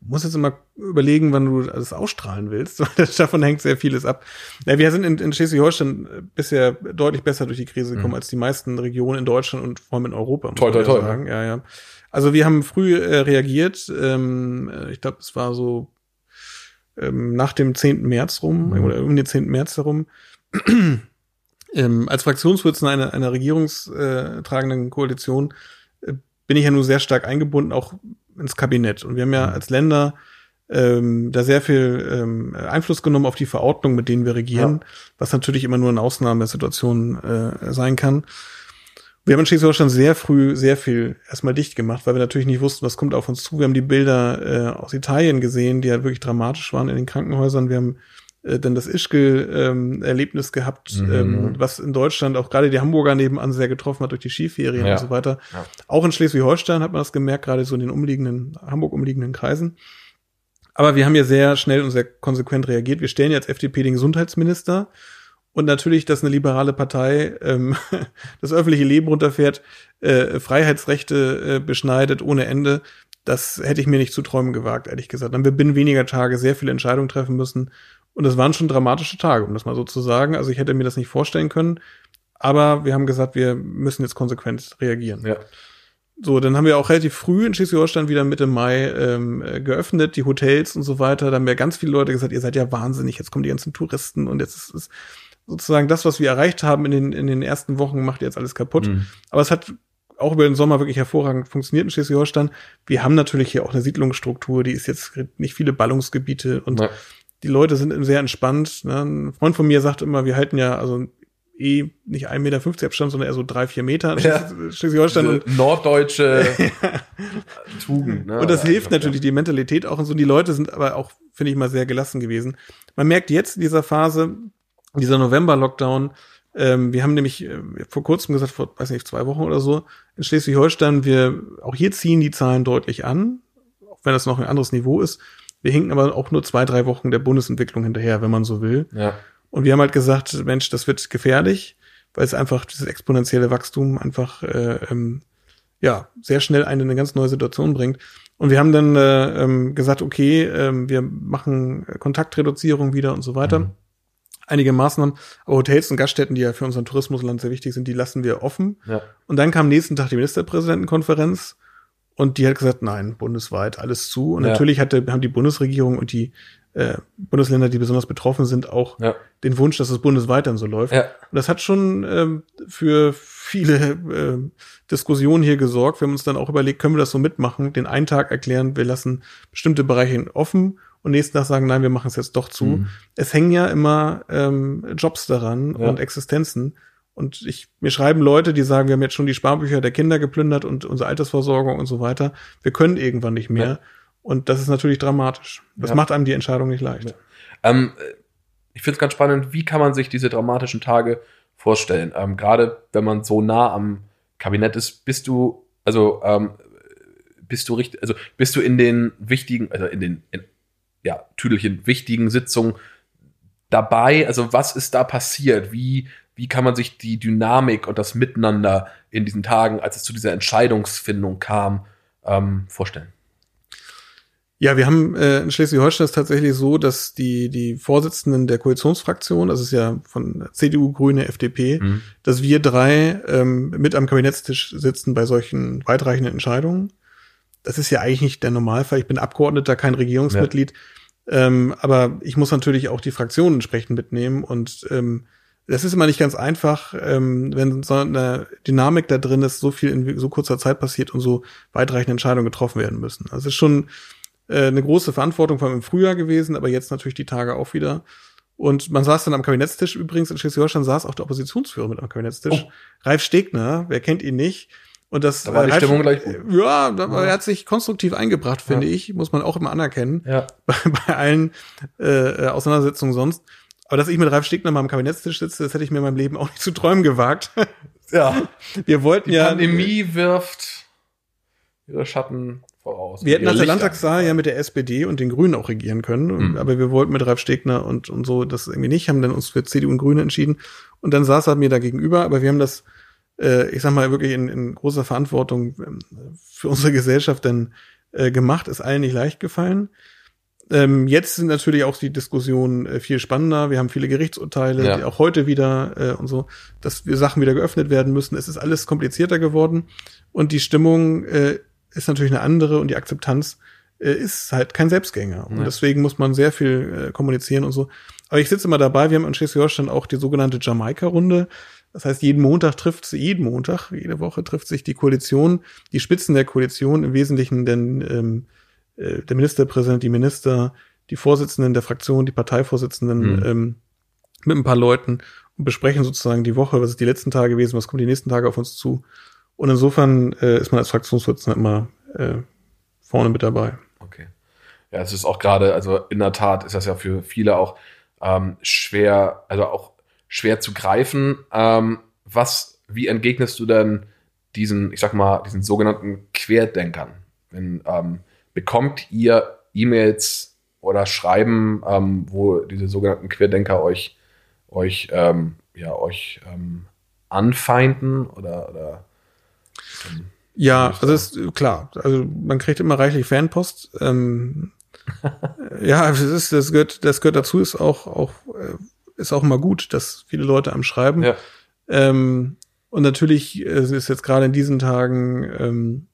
Muss jetzt immer überlegen, wann du das ausstrahlen willst, weil davon hängt sehr vieles ab. Ja, wir sind in, in Schleswig-Holstein bisher deutlich besser durch die Krise gekommen mhm. als die meisten Regionen in Deutschland und vor allem in Europa. Toll, toll, toll. Sagen. Ja, ja. Also wir haben früh äh, reagiert. Ähm, ich glaube, es war so ähm, nach dem 10. März rum mhm. oder um den 10. März herum. ähm, als Fraktionsvorsitzender einer, einer regierungstragenden Koalition äh, bin ich ja nur sehr stark eingebunden, auch ins Kabinett. Und wir haben ja mhm. als Länder ähm, da sehr viel ähm, Einfluss genommen auf die Verordnung, mit denen wir regieren, ja. was natürlich immer nur eine Ausnahmesituation äh, sein kann. Wir haben in Schleswig-Holstein sehr früh sehr viel erstmal dicht gemacht, weil wir natürlich nicht wussten, was kommt auf uns zu. Wir haben die Bilder äh, aus Italien gesehen, die ja wirklich dramatisch waren in den Krankenhäusern. Wir haben äh, dann das Ischgl-Erlebnis ähm, gehabt, mhm. ähm, was in Deutschland auch gerade die Hamburger nebenan sehr getroffen hat durch die Skiferien ja. und so weiter. Ja. Auch in Schleswig-Holstein hat man das gemerkt, gerade so in den umliegenden, Hamburg umliegenden Kreisen. Aber wir haben ja sehr schnell und sehr konsequent reagiert. Wir stellen jetzt FDP den Gesundheitsminister und natürlich, dass eine liberale Partei ähm, das öffentliche Leben runterfährt, äh, Freiheitsrechte äh, beschneidet ohne Ende, das hätte ich mir nicht zu träumen gewagt, ehrlich gesagt. Dann wir binnen weniger Tage sehr viele Entscheidungen treffen müssen. Und das waren schon dramatische Tage, um das mal so zu sagen. Also ich hätte mir das nicht vorstellen können. Aber wir haben gesagt, wir müssen jetzt konsequent reagieren. Ja. So, dann haben wir auch relativ früh in Schleswig-Holstein wieder Mitte Mai ähm, äh, geöffnet, die Hotels und so weiter. Da haben ja ganz viele Leute gesagt, ihr seid ja wahnsinnig, jetzt kommen die ganzen Touristen und jetzt ist es sozusagen das, was wir erreicht haben in den, in den ersten Wochen, macht jetzt alles kaputt. Mhm. Aber es hat auch über den Sommer wirklich hervorragend funktioniert in Schleswig-Holstein. Wir haben natürlich hier auch eine Siedlungsstruktur, die ist jetzt nicht viele Ballungsgebiete und ja. Die Leute sind sehr entspannt. Ne? Ein Freund von mir sagt immer, wir halten ja also eh nicht 1,50 Meter Abstand, sondern eher so drei, vier Meter ja. Schleswig-Holstein. Und norddeutsche Tugend. Ne? Und das hilft natürlich die Mentalität auch und so. Die Leute sind aber auch, finde ich mal, sehr gelassen gewesen. Man merkt jetzt in dieser Phase, dieser November-Lockdown, ähm, wir haben nämlich äh, vor kurzem gesagt, vor, weiß nicht, zwei Wochen oder so, in Schleswig-Holstein, wir, auch hier ziehen die Zahlen deutlich an, auch wenn das noch ein anderes Niveau ist. Wir hinken aber auch nur zwei, drei Wochen der Bundesentwicklung hinterher, wenn man so will. Ja. Und wir haben halt gesagt, Mensch, das wird gefährlich, weil es einfach dieses exponentielle Wachstum einfach äh, ähm, ja sehr schnell eine, eine ganz neue Situation bringt. Und wir haben dann äh, ähm, gesagt, okay, äh, wir machen Kontaktreduzierung wieder und so weiter. Mhm einige Maßnahmen. Aber Hotels und Gaststätten, die ja für unseren Tourismusland sehr wichtig sind, die lassen wir offen. Ja. Und dann kam nächsten Tag die Ministerpräsidentenkonferenz und die hat gesagt, nein, bundesweit alles zu. Und ja. natürlich hatte, haben die Bundesregierung und die äh, Bundesländer, die besonders betroffen sind, auch ja. den Wunsch, dass es bundesweit dann so läuft. Ja. Und das hat schon ähm, für viele äh, Diskussionen hier gesorgt. Wir haben uns dann auch überlegt, können wir das so mitmachen, den einen Tag erklären, wir lassen bestimmte Bereiche offen und nächsten Tag sagen, nein, wir machen es jetzt doch zu. Mhm. Es hängen ja immer ähm, Jobs daran ja. und Existenzen. Und ich, mir schreiben Leute, die sagen, wir haben jetzt schon die Sparbücher der Kinder geplündert und unsere Altersversorgung und so weiter. Wir können irgendwann nicht mehr. Ja. Und das ist natürlich dramatisch. Das ja. macht einem die Entscheidung nicht leicht. Ähm, ich finde es ganz spannend, wie kann man sich diese dramatischen Tage vorstellen? Ähm, Gerade wenn man so nah am Kabinett ist, bist du, also ähm, bist du richtig, also bist du in den wichtigen, also in den in ja, Tüdelchen wichtigen Sitzungen dabei? Also was ist da passiert? Wie, wie kann man sich die Dynamik und das Miteinander in diesen Tagen, als es zu dieser Entscheidungsfindung kam, ähm, vorstellen? Ja, wir haben äh, in Schleswig-Holstein ist tatsächlich so, dass die die Vorsitzenden der Koalitionsfraktion, das ist ja von CDU, Grüne, FDP, mhm. dass wir drei ähm, mit am Kabinettstisch sitzen bei solchen weitreichenden Entscheidungen. das ist ja eigentlich nicht der Normalfall. Ich bin Abgeordneter, kein Regierungsmitglied. Ja. Ähm, aber ich muss natürlich auch die Fraktionen entsprechend mitnehmen und ähm, das ist immer nicht ganz einfach, ähm, wenn so eine Dynamik da drin ist, so viel in so kurzer Zeit passiert und so weitreichende Entscheidungen getroffen werden müssen. Also es ist schon äh, eine große Verantwortung, vor allem im Frühjahr gewesen, aber jetzt natürlich die Tage auch wieder. Und man saß dann am Kabinettstisch übrigens, in Schleswig-Holstein saß auch der Oppositionsführer mit am Kabinettstisch. Oh. Ralf Stegner, wer kennt ihn nicht? Und das da war die Ralf, Stimmung gleich gut. Ja, da, ja, er hat sich konstruktiv eingebracht, finde ja. ich, muss man auch immer anerkennen. Ja. Bei, bei allen äh, Auseinandersetzungen sonst. Aber dass ich mit Ralf Stegner mal am Kabinettstisch sitze, das hätte ich mir in meinem Leben auch nicht zu träumen gewagt. Ja. Wir wollten Die ja. Pandemie wirft ihre Schatten voraus. Wir hätten nach der Landtagswahl ja mit der SPD und den Grünen auch regieren können, mhm. aber wir wollten mit Ralf Stegner und, und so das irgendwie nicht, haben dann uns für CDU und Grüne entschieden. Und dann saß er mir da gegenüber, aber wir haben das, äh, ich sag mal, wirklich in, in großer Verantwortung ähm, für unsere Gesellschaft dann äh, gemacht, ist allen nicht leicht gefallen. Ähm, jetzt sind natürlich auch die Diskussionen äh, viel spannender. Wir haben viele Gerichtsurteile, ja. die auch heute wieder äh, und so, dass wir Sachen wieder geöffnet werden müssen. Es ist alles komplizierter geworden und die Stimmung äh, ist natürlich eine andere und die Akzeptanz äh, ist halt kein Selbstgänger. Und ja. deswegen muss man sehr viel äh, kommunizieren und so. Aber ich sitze immer dabei. Wir haben in Schleswig-Holstein auch die sogenannte Jamaika-Runde. Das heißt, jeden Montag trifft sie, jeden Montag, jede Woche trifft sich die Koalition, die Spitzen der Koalition, im Wesentlichen denn ähm, äh, der Ministerpräsident, die Minister, die Vorsitzenden der Fraktion, die Parteivorsitzenden mhm. ähm, mit ein paar Leuten und besprechen sozusagen die Woche, was ist die letzten Tage gewesen, was kommt die nächsten Tage auf uns zu. Und insofern äh, ist man als Fraktionsvorsitzender immer äh, vorne mit dabei. Okay. Ja, es ist auch gerade, also in der Tat ist das ja für viele auch ähm, schwer, also auch schwer zu greifen. Ähm, was, wie entgegnest du denn diesen, ich sag mal, diesen sogenannten Querdenkern? Wenn ähm, bekommt ihr E-Mails oder Schreiben, ähm, wo diese sogenannten Querdenker euch, euch, ähm, ja, euch ähm, anfeinden oder, oder ja, also ist klar. Also man kriegt immer reichlich Fanpost. Ähm, ja, das ist, das gehört, das gehört dazu, ist auch, auch, äh, ist auch immer gut, dass viele Leute am Schreiben. Ja. Ähm, und natürlich äh, ist jetzt gerade in diesen Tagen ähm,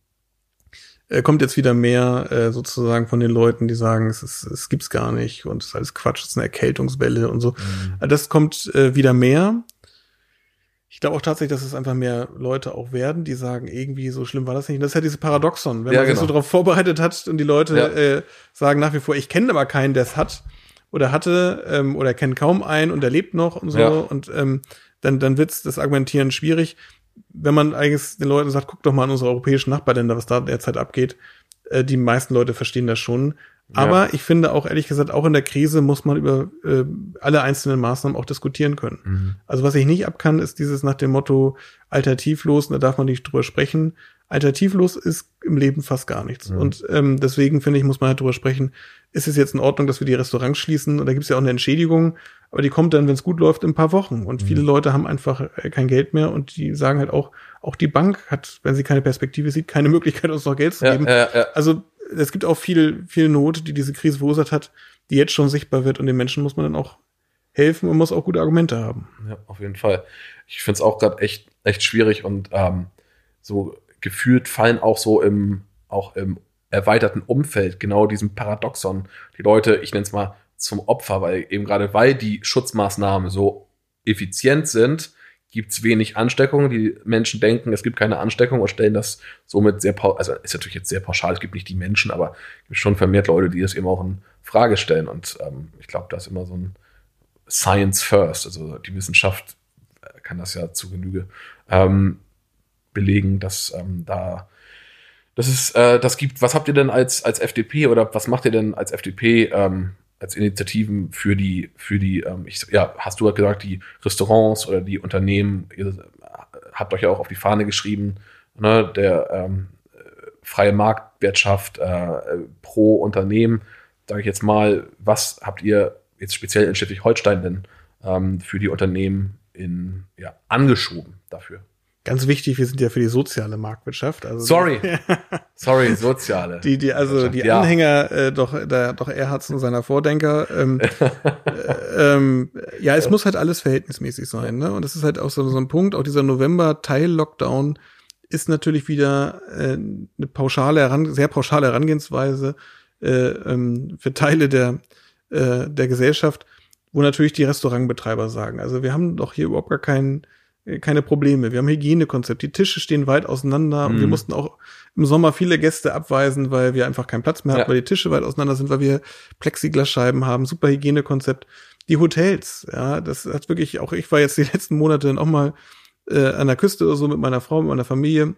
äh, kommt jetzt wieder mehr äh, sozusagen von den Leuten, die sagen, es, ist, es gibt's gar nicht und es ist alles Quatsch, es ist eine Erkältungswelle und so. Mhm. Äh, das kommt äh, wieder mehr. Ich glaube auch tatsächlich, dass es einfach mehr Leute auch werden, die sagen, irgendwie so schlimm war das nicht. Und das ist ja diese Paradoxon, wenn ja, man genau. sich so darauf vorbereitet hat und die Leute ja. äh, sagen nach wie vor, ich kenne aber keinen, der es hat oder hatte ähm, oder kennt kaum einen und er lebt noch und so. Ja. Und ähm, dann, dann wird's das Argumentieren schwierig wenn man eigentlich den Leuten sagt, guck doch mal an unsere europäischen Nachbarländer, was da derzeit abgeht, äh, die meisten Leute verstehen das schon. Aber ja. ich finde auch ehrlich gesagt, auch in der Krise muss man über äh, alle einzelnen Maßnahmen auch diskutieren können. Mhm. Also was ich nicht abkann, ist dieses nach dem Motto alternativlos, da darf man nicht drüber sprechen. Alternativlos ist im Leben fast gar nichts. Mhm. Und ähm, deswegen finde ich, muss man halt drüber sprechen, ist es jetzt in Ordnung, dass wir die Restaurants schließen? Und da gibt es ja auch eine Entschädigung, aber die kommt dann, wenn es gut läuft, in ein paar Wochen. Und mhm. viele Leute haben einfach äh, kein Geld mehr und die sagen halt auch, auch die Bank hat, wenn sie keine Perspektive sieht, keine Möglichkeit, uns noch Geld zu geben. Ja, ja, ja. Also es gibt auch viel, viel Not, die diese Krise verursacht hat, die jetzt schon sichtbar wird und den Menschen muss man dann auch helfen und muss auch gute Argumente haben. Ja, auf jeden Fall. Ich finde es auch gerade echt, echt schwierig und ähm, so gefühlt fallen auch so im, auch im erweiterten Umfeld genau diesem Paradoxon die Leute, ich nenne es mal, zum Opfer, weil eben gerade weil die Schutzmaßnahmen so effizient sind, gibt es wenig Ansteckungen. Die Menschen denken, es gibt keine Ansteckung und stellen das somit sehr, also ist natürlich jetzt sehr pauschal, es gibt nicht die Menschen, aber es gibt schon vermehrt Leute, die das eben auch in Frage stellen. Und ähm, ich glaube, da ist immer so ein Science first, also die Wissenschaft kann das ja zu Genüge ähm, belegen, dass ähm, da das ist, äh, das gibt, was habt ihr denn als, als FDP oder was macht ihr denn als FDP ähm, als Initiativen für die, für die, ähm, ich, ja, hast du ja gesagt, die Restaurants oder die Unternehmen, ihr habt euch ja auch auf die Fahne geschrieben, ne, der ähm, freie Marktwirtschaft äh, pro Unternehmen, sage ich jetzt mal, was habt ihr jetzt speziell in Schleswig-Holstein denn ähm, für die Unternehmen in, ja, angeschoben dafür? Ganz wichtig, wir sind ja für die soziale Marktwirtschaft. Also Sorry. Sorry, soziale. Die, die, also die ja. Anhänger äh, doch, der, doch Erhards und seiner Vordenker. Ähm, äh, ähm, ja, es muss halt alles verhältnismäßig sein, ne? Und das ist halt auch so, so ein Punkt, auch dieser November-Teil-Lockdown ist natürlich wieder äh, eine pauschale, sehr pauschale Herangehensweise äh, ähm, für Teile der, äh, der Gesellschaft, wo natürlich die Restaurantbetreiber sagen, also wir haben doch hier überhaupt gar keinen keine Probleme. Wir haben Hygienekonzept. Die Tische stehen weit auseinander mhm. und wir mhm. mussten auch im Sommer viele Gäste abweisen, weil wir einfach keinen Platz mehr ja. hatten, weil die Tische weit auseinander sind, weil wir Plexiglasscheiben haben, super Hygienekonzept. Die Hotels, ja, das hat wirklich, auch ich war jetzt die letzten Monate dann auch mal äh, an der Küste oder so mit meiner Frau, mit meiner Familie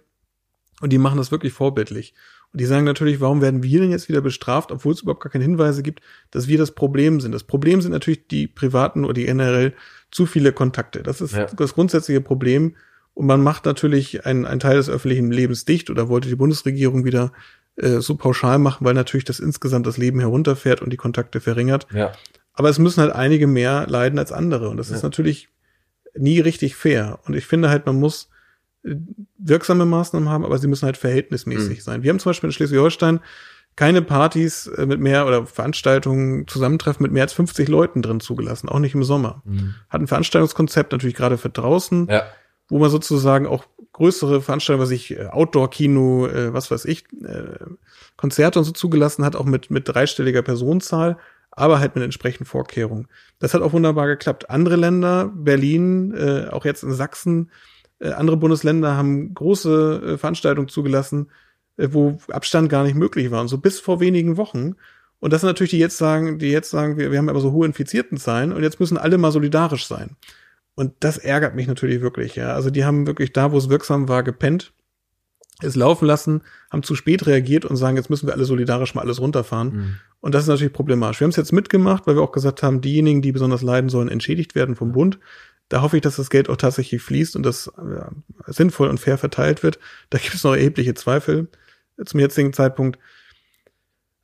und die machen das wirklich vorbildlich. Und die sagen natürlich, warum werden wir denn jetzt wieder bestraft, obwohl es überhaupt gar keine Hinweise gibt, dass wir das Problem sind. Das Problem sind natürlich die privaten oder die generell zu viele Kontakte. Das ist ja. das grundsätzliche Problem. Und man macht natürlich einen, einen Teil des öffentlichen Lebens dicht oder wollte die Bundesregierung wieder äh, so pauschal machen, weil natürlich das insgesamt das Leben herunterfährt und die Kontakte verringert. Ja. Aber es müssen halt einige mehr leiden als andere. Und das ja. ist natürlich nie richtig fair. Und ich finde halt, man muss wirksame Maßnahmen haben, aber sie müssen halt verhältnismäßig mhm. sein. Wir haben zum Beispiel in Schleswig-Holstein keine Partys äh, mit mehr oder Veranstaltungen, Zusammentreffen mit mehr als 50 Leuten drin zugelassen, auch nicht im Sommer. Mhm. Hat ein Veranstaltungskonzept natürlich gerade für draußen, ja. wo man sozusagen auch größere Veranstaltungen, was ich äh, Outdoor-Kino, äh, was weiß ich, Konzerte und so zugelassen hat, auch mit mit dreistelliger Personenzahl, aber halt mit entsprechenden Vorkehrungen. Das hat auch wunderbar geklappt. Andere Länder, Berlin, auch jetzt in Sachsen, äh, andere Bundesländer haben große äh, Veranstaltungen zugelassen, äh, wo Abstand gar nicht möglich war. Und so bis vor wenigen Wochen. Und das sind natürlich die jetzt sagen, die jetzt sagen, wir, wir haben aber so hohe Infiziertenzahlen und jetzt müssen alle mal solidarisch sein. Und das ärgert mich natürlich wirklich, ja. Also die haben wirklich da, wo es wirksam war, gepennt, es laufen lassen, haben zu spät reagiert und sagen, jetzt müssen wir alle solidarisch mal alles runterfahren. Mhm. Und das ist natürlich problematisch. Wir haben es jetzt mitgemacht, weil wir auch gesagt haben, diejenigen, die besonders leiden sollen, entschädigt werden vom Bund. Da hoffe ich, dass das Geld auch tatsächlich fließt und das ja, sinnvoll und fair verteilt wird. Da gibt es noch erhebliche Zweifel zum jetzigen Zeitpunkt.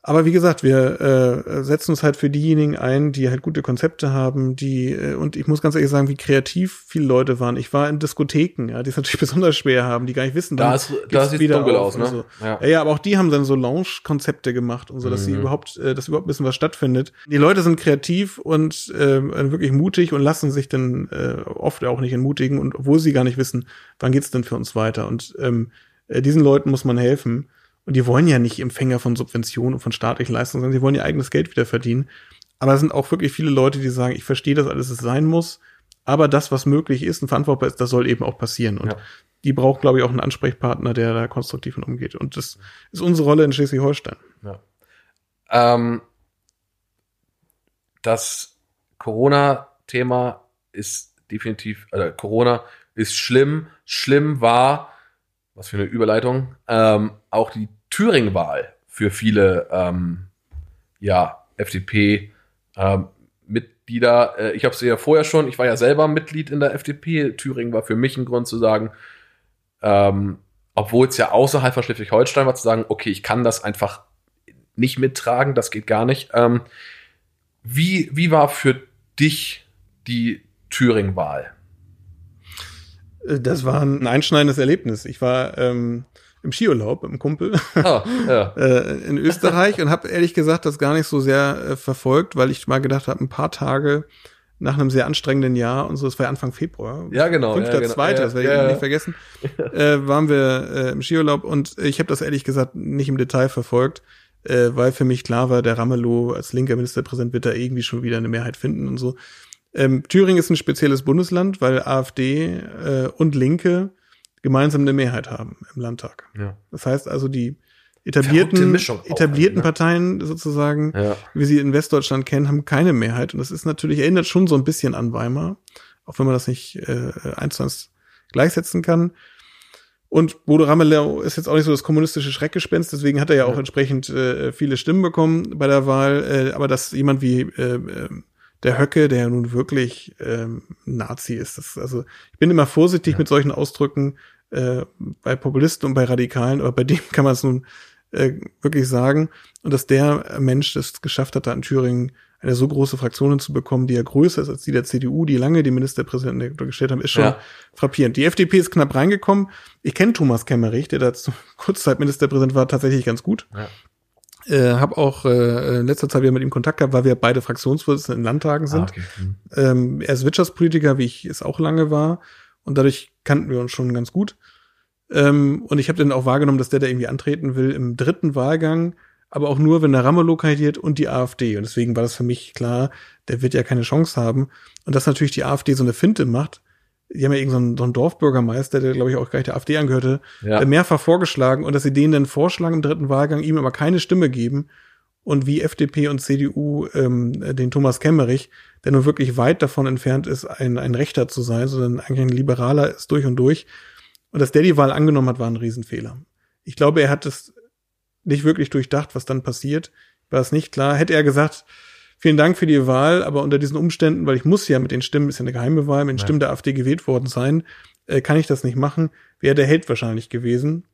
Aber wie gesagt, wir äh, setzen uns halt für diejenigen ein, die halt gute Konzepte haben, die äh, und ich muss ganz ehrlich sagen, wie kreativ viele Leute waren. Ich war in Diskotheken, ja, die es natürlich besonders schwer haben, die gar nicht wissen, da ist da sieht wieder dunkel aus, ne? So. Ja. ja. aber auch die haben dann so Lounge-Konzepte gemacht und so, dass mhm. sie überhaupt, äh, dass überhaupt wissen, was stattfindet. Die Leute sind kreativ und äh, wirklich mutig und lassen sich dann äh, oft auch nicht entmutigen und obwohl sie gar nicht wissen, wann geht's denn für uns weiter. Und ähm, äh, diesen Leuten muss man helfen. Und die wollen ja nicht Empfänger von Subventionen und von staatlichen Leistungen, sondern sie wollen ihr eigenes Geld wieder verdienen. Aber es sind auch wirklich viele Leute, die sagen, ich verstehe, dass alles es sein muss, aber das, was möglich ist und verantwortbar ist, das soll eben auch passieren. Und ja. die braucht, glaube ich, auch einen Ansprechpartner, der da konstruktiv mit umgeht. Und das ist unsere Rolle in Schleswig-Holstein. Ja. Ähm, das Corona-Thema ist definitiv, äh, Corona ist schlimm. Schlimm war, was für eine Überleitung, ähm, auch die Thüringen-Wahl für viele ähm, ja, FDP-Mitglieder. Ähm, äh, ich habe es ja vorher schon, ich war ja selber Mitglied in der FDP. Thüringen war für mich ein Grund zu sagen, ähm, obwohl es ja außerhalb von Schleswig-Holstein war, zu sagen, okay, ich kann das einfach nicht mittragen, das geht gar nicht. Ähm, wie, wie war für dich die Thüringen-Wahl? Äh, das war ein einschneidendes Erlebnis. Ich war ähm, im Skiurlaub mit einem Kumpel oh, ja. äh, in Österreich und habe ehrlich gesagt das gar nicht so sehr äh, verfolgt, weil ich mal gedacht habe, ein paar Tage nach einem sehr anstrengenden Jahr und so, das war ja Anfang Februar. Ja, genau. Fünfter, ja, genau. zweiter, ja, das werde ich ja, nicht vergessen. Äh, waren wir äh, im Skiurlaub und ich habe das ehrlich gesagt nicht im Detail verfolgt, äh, weil für mich klar war, der Ramelow als linker Ministerpräsident wird da irgendwie schon wieder eine Mehrheit finden und so. Ähm, Thüringen ist ein spezielles Bundesland, weil AfD äh, und Linke gemeinsam eine Mehrheit haben im Landtag. Ja. Das heißt also, die etablierten, etablierten ne? Parteien sozusagen, ja. wie sie in Westdeutschland kennen, haben keine Mehrheit. Und das ist natürlich, erinnert schon so ein bisschen an Weimar, auch wenn man das nicht äh, eins zu eins gleichsetzen kann. Und Bodo Ramelow ist jetzt auch nicht so das kommunistische Schreckgespenst, deswegen hat er ja auch ja. entsprechend äh, viele Stimmen bekommen bei der Wahl. Äh, aber dass jemand wie äh, äh, der Höcke, der ja nun wirklich ähm, Nazi ist. Das, also ich bin immer vorsichtig ja. mit solchen Ausdrücken äh, bei Populisten und bei Radikalen, aber bei dem kann man es nun äh, wirklich sagen. Und dass der Mensch das geschafft hat, da in Thüringen eine so große Fraktion zu bekommen, die ja größer ist als die der CDU, die lange die Ministerpräsidenten gestellt haben, ist schon ja. frappierend. Die FDP ist knapp reingekommen. Ich kenne Thomas Kemmerich, der da Kurzzeit Ministerpräsident war, tatsächlich ganz gut. Ja. Äh, habe auch äh, in letzter Zeit wieder mit ihm Kontakt gehabt, weil wir beide Fraktionsvorsitzende in Landtagen sind. Ah, okay. mhm. ähm, er ist Wirtschaftspolitiker, wie ich es auch lange war. Und dadurch kannten wir uns schon ganz gut. Ähm, und ich habe dann auch wahrgenommen, dass der da irgendwie antreten will im dritten Wahlgang, aber auch nur, wenn der Ramelow kandidiert und die AfD. Und deswegen war das für mich klar, der wird ja keine Chance haben. Und dass natürlich die AfD so eine Finte macht, die haben ja irgendeinen so einen Dorfbürgermeister, der glaube ich auch gleich der AfD angehörte, ja. mehrfach vorgeschlagen und dass sie denen dann vorschlagen im dritten Wahlgang, ihm aber keine Stimme geben und wie FDP und CDU ähm, den Thomas Kemmerich, der nun wirklich weit davon entfernt ist, ein, ein Rechter zu sein, sondern eigentlich ein Liberaler ist durch und durch. Und dass der die Wahl angenommen hat, war ein Riesenfehler. Ich glaube, er hat es nicht wirklich durchdacht, was dann passiert. War es nicht klar. Hätte er gesagt, vielen Dank für die Wahl, aber unter diesen Umständen, weil ich muss ja mit den Stimmen, ist ja eine geheime Wahl, mit den ja. Stimmen der AfD gewählt worden sein, äh, kann ich das nicht machen, wäre der Held wahrscheinlich gewesen.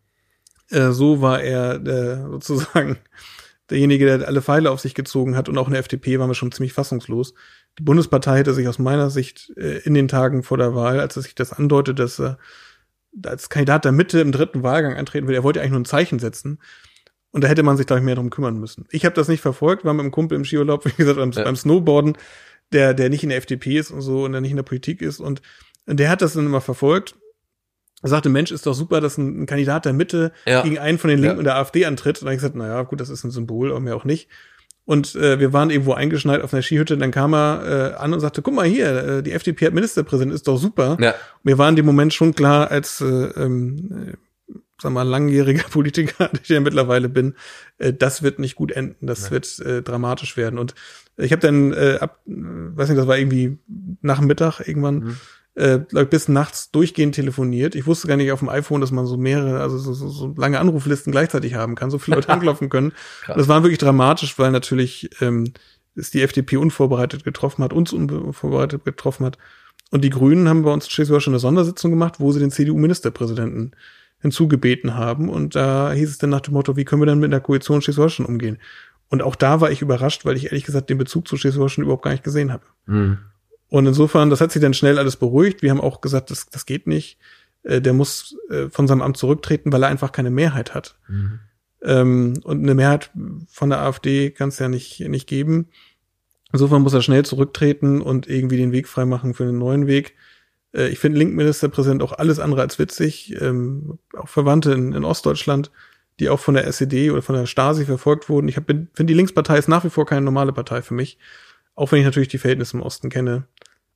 Äh, so war er äh, sozusagen derjenige, der alle Pfeile auf sich gezogen hat und auch in der FDP waren wir schon ziemlich fassungslos. Die Bundespartei hätte sich aus meiner Sicht äh, in den Tagen vor der Wahl, als er sich das andeutet, dass er als Kandidat der Mitte im dritten Wahlgang antreten will, er wollte eigentlich nur ein Zeichen setzen. Und da hätte man sich, glaube ich, mehr darum kümmern müssen. Ich habe das nicht verfolgt, war mit einem Kumpel im Skiurlaub, wie gesagt, beim, ja. beim Snowboarden, der, der nicht in der FDP ist und so und der nicht in der Politik ist. Und, und der hat das dann immer verfolgt. Er sagte, Mensch, ist doch super, dass ein, ein Kandidat der Mitte ja. gegen einen von den Linken ja. und der AfD antritt. Und dann habe ich gesagt, naja, gut, das ist ein Symbol, aber mehr auch nicht. Und äh, wir waren irgendwo eingeschneit auf einer Skihütte, dann kam er äh, an und sagte, guck mal hier, äh, die FDP hat Ministerpräsident, ist doch super. Ja. Mir war in dem Moment schon klar, als äh, ähm, sag mal, langjähriger Politiker, der ich ja mittlerweile bin, äh, das wird nicht gut enden, das ja. wird äh, dramatisch werden. Und ich habe dann äh, ab, weiß nicht, das war irgendwie nach Mittag irgendwann, mhm äh, bis nachts durchgehend telefoniert. Ich wusste gar nicht auf dem iPhone, dass man so mehrere, also so, so, so lange Anruflisten gleichzeitig haben kann, so viele Leute anklopfen können. das war wirklich dramatisch, weil natürlich ähm, es die FDP unvorbereitet getroffen hat, uns unvorbereitet getroffen hat. Und die Grünen haben bei uns in Schleswig schon eine Sondersitzung gemacht, wo sie den CDU-Ministerpräsidenten hinzugebeten haben. Und da hieß es dann nach dem Motto, wie können wir dann mit der Koalition Schleswig-Holstein umgehen? Und auch da war ich überrascht, weil ich ehrlich gesagt den Bezug zu Schleswig-Holstein überhaupt gar nicht gesehen habe. Mhm. Und insofern, das hat sich dann schnell alles beruhigt. Wir haben auch gesagt, das, das geht nicht. Äh, der muss äh, von seinem Amt zurücktreten, weil er einfach keine Mehrheit hat. Mhm. Und eine Mehrheit von der AfD kann es ja nicht, nicht geben. Insofern muss er schnell zurücktreten und irgendwie den Weg freimachen für einen neuen Weg. Äh, ich finde Linkministerpräsident auch alles andere als witzig. Ähm, auch Verwandte in, in Ostdeutschland, die auch von der SED oder von der Stasi verfolgt wurden. Ich finde, die Linkspartei ist nach wie vor keine normale Partei für mich. Auch wenn ich natürlich die Verhältnisse im Osten kenne.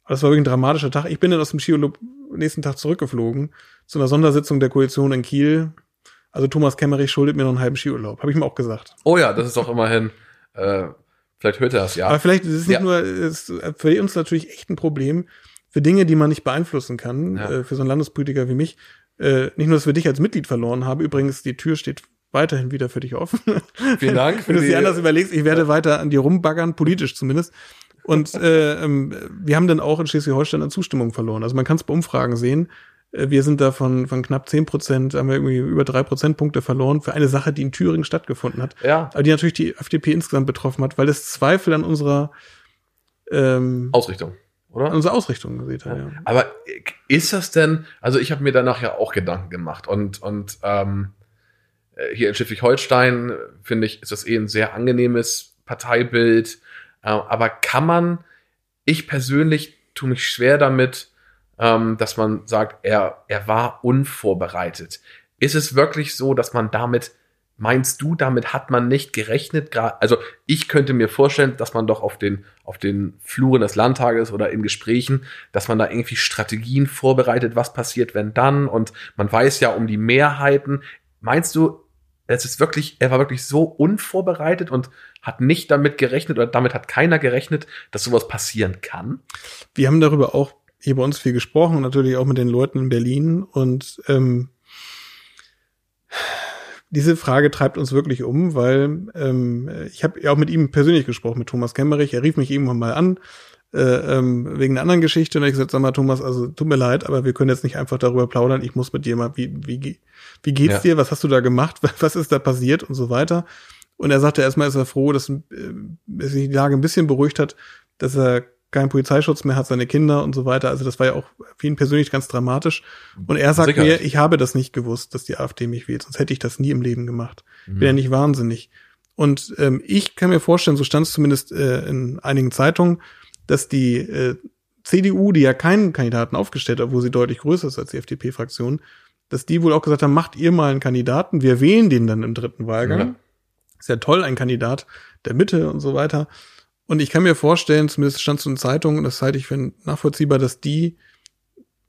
Aber es war wirklich ein dramatischer Tag. Ich bin dann aus dem Skiurlaub nächsten Tag zurückgeflogen zu einer Sondersitzung der Koalition in Kiel. Also Thomas Kemmerich schuldet mir noch einen halben Skiurlaub. Habe ich ihm auch gesagt. Oh ja, das ist doch immerhin. Äh, vielleicht hört er das ja. Aber vielleicht ist es nicht ja. nur, ist für uns natürlich echt ein Problem für Dinge, die man nicht beeinflussen kann, ja. äh, für so einen Landespolitiker wie mich. Äh, nicht nur, dass wir dich als Mitglied verloren haben. Übrigens, die Tür steht weiterhin wieder für dich offen. Vielen Dank. Wenn du es dir anders überlegst, ich werde weiter an dir rumbaggern, politisch zumindest. Und äh, ähm, wir haben dann auch in Schleswig-Holstein an Zustimmung verloren. Also man kann es bei Umfragen sehen. Äh, wir sind da von, von knapp zehn Prozent, haben wir irgendwie über drei Prozentpunkte verloren für eine Sache, die in Thüringen stattgefunden hat. Ja. Aber die natürlich die FDP insgesamt betroffen hat, weil es Zweifel an unserer ähm, Ausrichtung oder? An unsere Ausrichtung gesehen hat, ja. Aber ist das denn, also ich habe mir danach ja auch Gedanken gemacht und, und ähm, äh, hier in Schleswig-Holstein, finde ich, ist das eh ein sehr angenehmes Parteibild. Äh, aber kann man, ich persönlich tue mich schwer damit, ähm, dass man sagt, er, er war unvorbereitet. Ist es wirklich so, dass man damit, meinst du, damit hat man nicht gerechnet? Also ich könnte mir vorstellen, dass man doch auf den, auf den Fluren des Landtages oder in Gesprächen, dass man da irgendwie Strategien vorbereitet, was passiert, wenn dann und man weiß ja um die Mehrheiten. Meinst du, es ist wirklich, er war wirklich so unvorbereitet und hat nicht damit gerechnet oder damit hat keiner gerechnet, dass sowas passieren kann. Wir haben darüber auch hier bei uns viel gesprochen natürlich auch mit den Leuten in Berlin und ähm, diese Frage treibt uns wirklich um, weil ähm, ich habe ja auch mit ihm persönlich gesprochen, mit Thomas Kemmerich. Er rief mich irgendwann mal an äh, ähm, wegen einer anderen Geschichte und ich gesagt, sag mal, Thomas, also tut mir leid, aber wir können jetzt nicht einfach darüber plaudern. Ich muss mit dir mal, wie, wie, wie geht's ja. dir? Was hast du da gemacht? Was ist da passiert und so weiter? Und er sagte erstmal, ist er froh, dass, äh, dass sich die Lage ein bisschen beruhigt hat, dass er keinen Polizeischutz mehr hat, seine Kinder und so weiter. Also das war ja auch für ihn persönlich ganz dramatisch. Und er sagt Sicherheit. mir, ich habe das nicht gewusst, dass die AfD mich wählt, sonst hätte ich das nie im Leben gemacht. Mhm. Bin ja nicht wahnsinnig. Und ähm, ich kann mir vorstellen, so stand es zumindest äh, in einigen Zeitungen, dass die äh, CDU, die ja keinen Kandidaten aufgestellt hat, wo sie deutlich größer ist als die FDP-Fraktion, dass die wohl auch gesagt haben, macht ihr mal einen Kandidaten, wir wählen den dann im dritten Wahlgang. Ja. Ist ja toll, ein Kandidat der Mitte und so weiter. Und ich kann mir vorstellen, zumindest stand es in Zeitungen, das halte ich für nachvollziehbar, dass die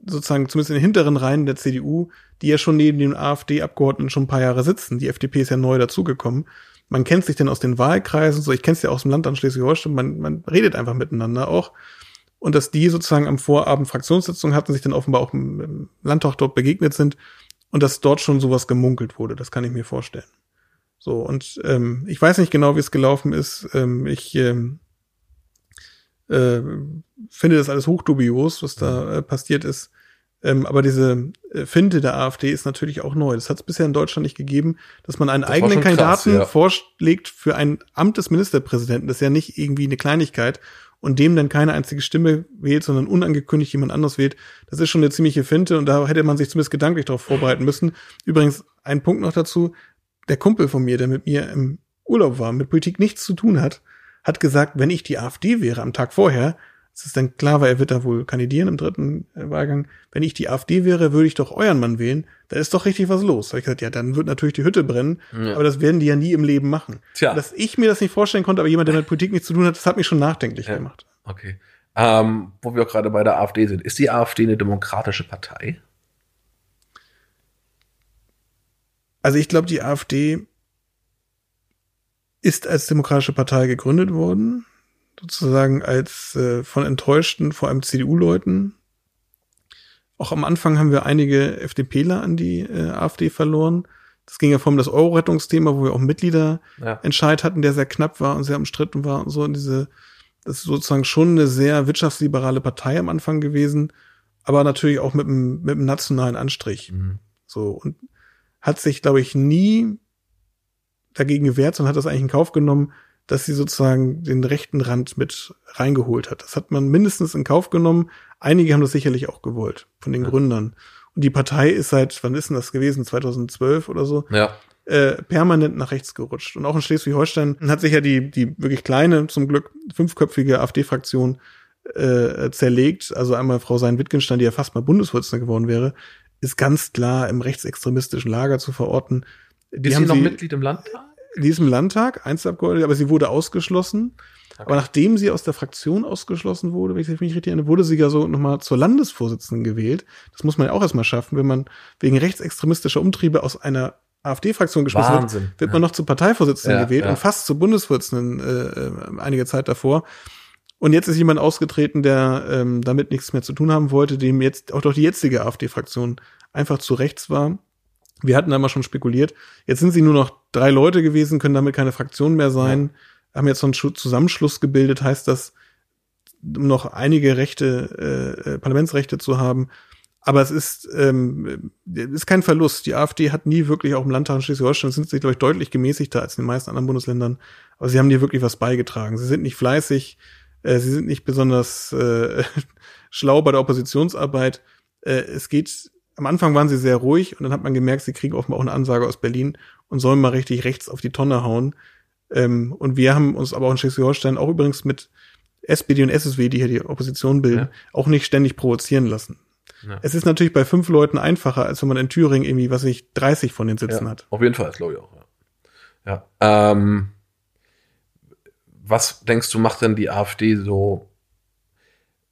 sozusagen zumindest in den hinteren Reihen der CDU, die ja schon neben den AfD-Abgeordneten schon ein paar Jahre sitzen, die FDP ist ja neu dazugekommen, man kennt sich denn aus den Wahlkreisen, so ich kenne es ja aus dem Land an Schleswig-Holstein, man, man redet einfach miteinander auch. Und dass die sozusagen am Vorabend Fraktionssitzung hatten, sich dann offenbar auch im, im Landtag dort begegnet sind und dass dort schon sowas gemunkelt wurde, das kann ich mir vorstellen. So, und ähm, ich weiß nicht genau, wie es gelaufen ist. Ähm, ich ähm, äh, finde das alles hochdubios, was da äh, passiert ist. Ähm, aber diese äh, Finte der AfD ist natürlich auch neu. Das hat es bisher in Deutschland nicht gegeben, dass man einen das eigenen Kandidaten krass, ja. vorschlägt für ein Amt des Ministerpräsidenten. Das ist ja nicht irgendwie eine Kleinigkeit und dem dann keine einzige Stimme wählt, sondern unangekündigt jemand anders wählt. Das ist schon eine ziemliche Finte und da hätte man sich zumindest gedanklich darauf vorbereiten müssen. Übrigens, ein Punkt noch dazu. Der Kumpel von mir, der mit mir im Urlaub war, mit Politik nichts zu tun hat, hat gesagt, wenn ich die AfD wäre am Tag vorher, es ist dann klar, weil er wird da wohl kandidieren im dritten äh, Wahlgang. Wenn ich die AfD wäre, würde ich doch euren Mann wählen. Da ist doch richtig was los. Da ich gesagt, ja, dann wird natürlich die Hütte brennen. Ja. Aber das werden die ja nie im Leben machen. Tja. Dass ich mir das nicht vorstellen konnte, aber jemand, der mit Politik nichts zu tun hat, das hat mich schon nachdenklich ja. gemacht. Okay. Ähm, wo wir auch gerade bei der AfD sind. Ist die AfD eine demokratische Partei? Also ich glaube, die AfD ist als demokratische Partei gegründet worden sozusagen als äh, von enttäuschten, vor allem CDU-Leuten. Auch am Anfang haben wir einige FDPler an die äh, AfD verloren. Das ging ja vor allem das Euro-Rettungsthema, wo wir auch Mitgliederentscheid ja. hatten, der sehr knapp war und sehr umstritten war und so. Und diese, das ist sozusagen schon eine sehr wirtschaftsliberale Partei am Anfang gewesen, aber natürlich auch mit einem, mit einem nationalen Anstrich. Mhm. So. Und hat sich, glaube ich, nie dagegen gewehrt, sondern hat das eigentlich in Kauf genommen, dass sie sozusagen den rechten Rand mit reingeholt hat. Das hat man mindestens in Kauf genommen. Einige haben das sicherlich auch gewollt, von den ja. Gründern. Und die Partei ist seit, wann ist denn das gewesen? 2012 oder so? Ja. Äh, permanent nach rechts gerutscht. Und auch in Schleswig-Holstein hat sich ja die, die wirklich kleine, zum Glück fünfköpfige AfD-Fraktion äh, zerlegt. Also einmal Frau Sein-Wittgenstein, die ja fast mal Bundesvorsitzende geworden wäre, ist ganz klar im rechtsextremistischen Lager zu verorten. Die ist sie noch Mitglied im Landtag? in diesem Landtag, Einzelabgeordnete, aber sie wurde ausgeschlossen. Okay. Aber nachdem sie aus der Fraktion ausgeschlossen wurde, wenn ich mich richtig erinnere, wurde sie ja so nochmal zur Landesvorsitzenden gewählt. Das muss man ja auch erstmal schaffen, wenn man wegen rechtsextremistischer Umtriebe aus einer AfD-Fraktion geschlossen Wahnsinn. wird, wird man noch zur Parteivorsitzenden ja, gewählt ja. und fast zur Bundesvorsitzenden äh, äh, einige Zeit davor. Und jetzt ist jemand ausgetreten, der ähm, damit nichts mehr zu tun haben wollte, dem jetzt auch doch die jetzige AfD-Fraktion einfach zu rechts war. Wir hatten da mal schon spekuliert. Jetzt sind sie nur noch drei Leute gewesen, können damit keine Fraktion mehr sein, ja. haben jetzt so einen Zusammenschluss gebildet, heißt das, um noch einige Rechte, äh, äh, Parlamentsrechte zu haben. Aber es ist, ähm, ist kein Verlust. Die AfD hat nie wirklich auch im Landtag in Schleswig-Holstein sind sie, glaube ich, deutlich gemäßigter als in den meisten anderen Bundesländern. Aber sie haben dir wirklich was beigetragen. Sie sind nicht fleißig, äh, sie sind nicht besonders äh, schlau bei der Oppositionsarbeit. Äh, es geht am Anfang waren sie sehr ruhig und dann hat man gemerkt, sie kriegen offenbar auch eine Ansage aus Berlin und sollen mal richtig rechts auf die Tonne hauen. Ähm, und wir haben uns aber auch in Schleswig-Holstein auch übrigens mit SPD und SSW, die hier die Opposition bilden, ja. auch nicht ständig provozieren lassen. Ja. Es ist natürlich bei fünf Leuten einfacher, als wenn man in Thüringen irgendwie, was ich, 30 von den Sitzen ja, hat. Auf jeden Fall, glaube ich auch. Ja. ja. Ähm, was denkst du, macht denn die AfD so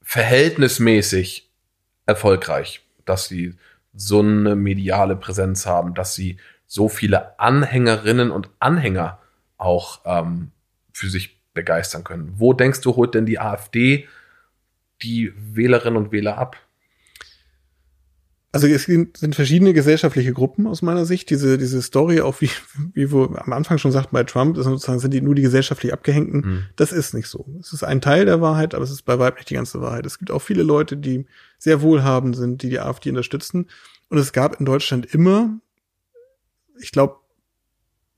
verhältnismäßig erfolgreich, dass sie so eine mediale Präsenz haben, dass sie so viele Anhängerinnen und Anhänger auch ähm, für sich begeistern können. Wo denkst du, holt denn die AfD die Wählerinnen und Wähler ab? Also es sind verschiedene gesellschaftliche Gruppen aus meiner Sicht. Diese, diese Story, auch wie, wie wir am Anfang schon sagten bei Trump, ist sozusagen sind die nur die gesellschaftlich Abgehängten. Mhm. Das ist nicht so. Es ist ein Teil der Wahrheit, aber es ist bei weitem nicht die ganze Wahrheit. Es gibt auch viele Leute, die sehr wohlhabend sind, die die AfD unterstützen. Und es gab in Deutschland immer, ich glaube,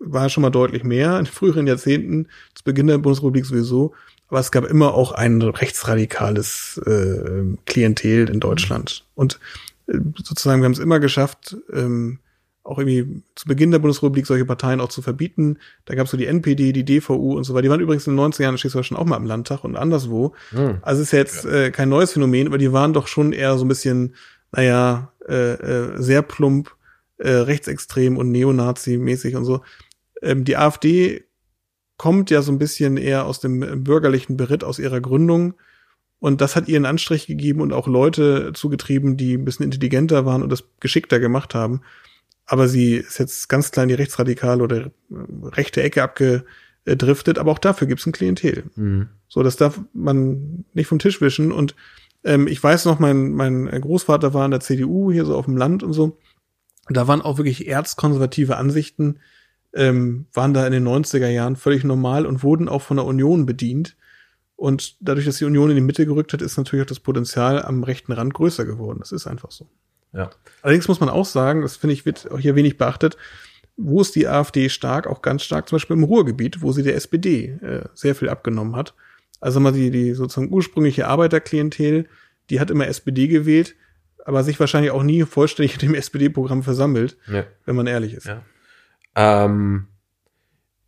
war schon mal deutlich mehr in früheren Jahrzehnten, zu Beginn der Bundesrepublik sowieso, aber es gab immer auch ein rechtsradikales äh, Klientel in Deutschland. Und sozusagen, wir haben es immer geschafft, ähm, auch irgendwie zu Beginn der Bundesrepublik solche Parteien auch zu verbieten. Da gab es so die NPD, die DVU und so weiter. Die waren übrigens in den 90er Jahren in Schleswig-Holstein auch mal im Landtag und anderswo. Hm. Also ist ja jetzt äh, kein neues Phänomen, aber die waren doch schon eher so ein bisschen, naja, äh, äh, sehr plump äh, rechtsextrem und Neonazi-mäßig und so. Ähm, die AfD kommt ja so ein bisschen eher aus dem bürgerlichen Beritt aus ihrer Gründung. Und das hat ihren Anstrich gegeben und auch Leute zugetrieben, die ein bisschen intelligenter waren und das geschickter gemacht haben. Aber sie ist jetzt ganz klein die rechtsradikale oder rechte Ecke abgedriftet. Aber auch dafür gibt es ein Klientel. Mhm. So, das darf man nicht vom Tisch wischen. Und ähm, ich weiß noch, mein, mein Großvater war in der CDU hier so auf dem Land und so. Da waren auch wirklich erzkonservative Ansichten, ähm, waren da in den 90er Jahren völlig normal und wurden auch von der Union bedient. Und dadurch, dass die Union in die Mitte gerückt hat, ist natürlich auch das Potenzial am rechten Rand größer geworden. Das ist einfach so. Ja. Allerdings muss man auch sagen, das finde ich, wird auch hier wenig beachtet, wo ist die AfD stark, auch ganz stark, zum Beispiel im Ruhrgebiet, wo sie der SPD äh, sehr viel abgenommen hat. Also mal die, die sozusagen ursprüngliche Arbeiterklientel, die hat immer SPD gewählt, aber sich wahrscheinlich auch nie vollständig in dem SPD-Programm versammelt, ja. wenn man ehrlich ist. Ja. Ähm,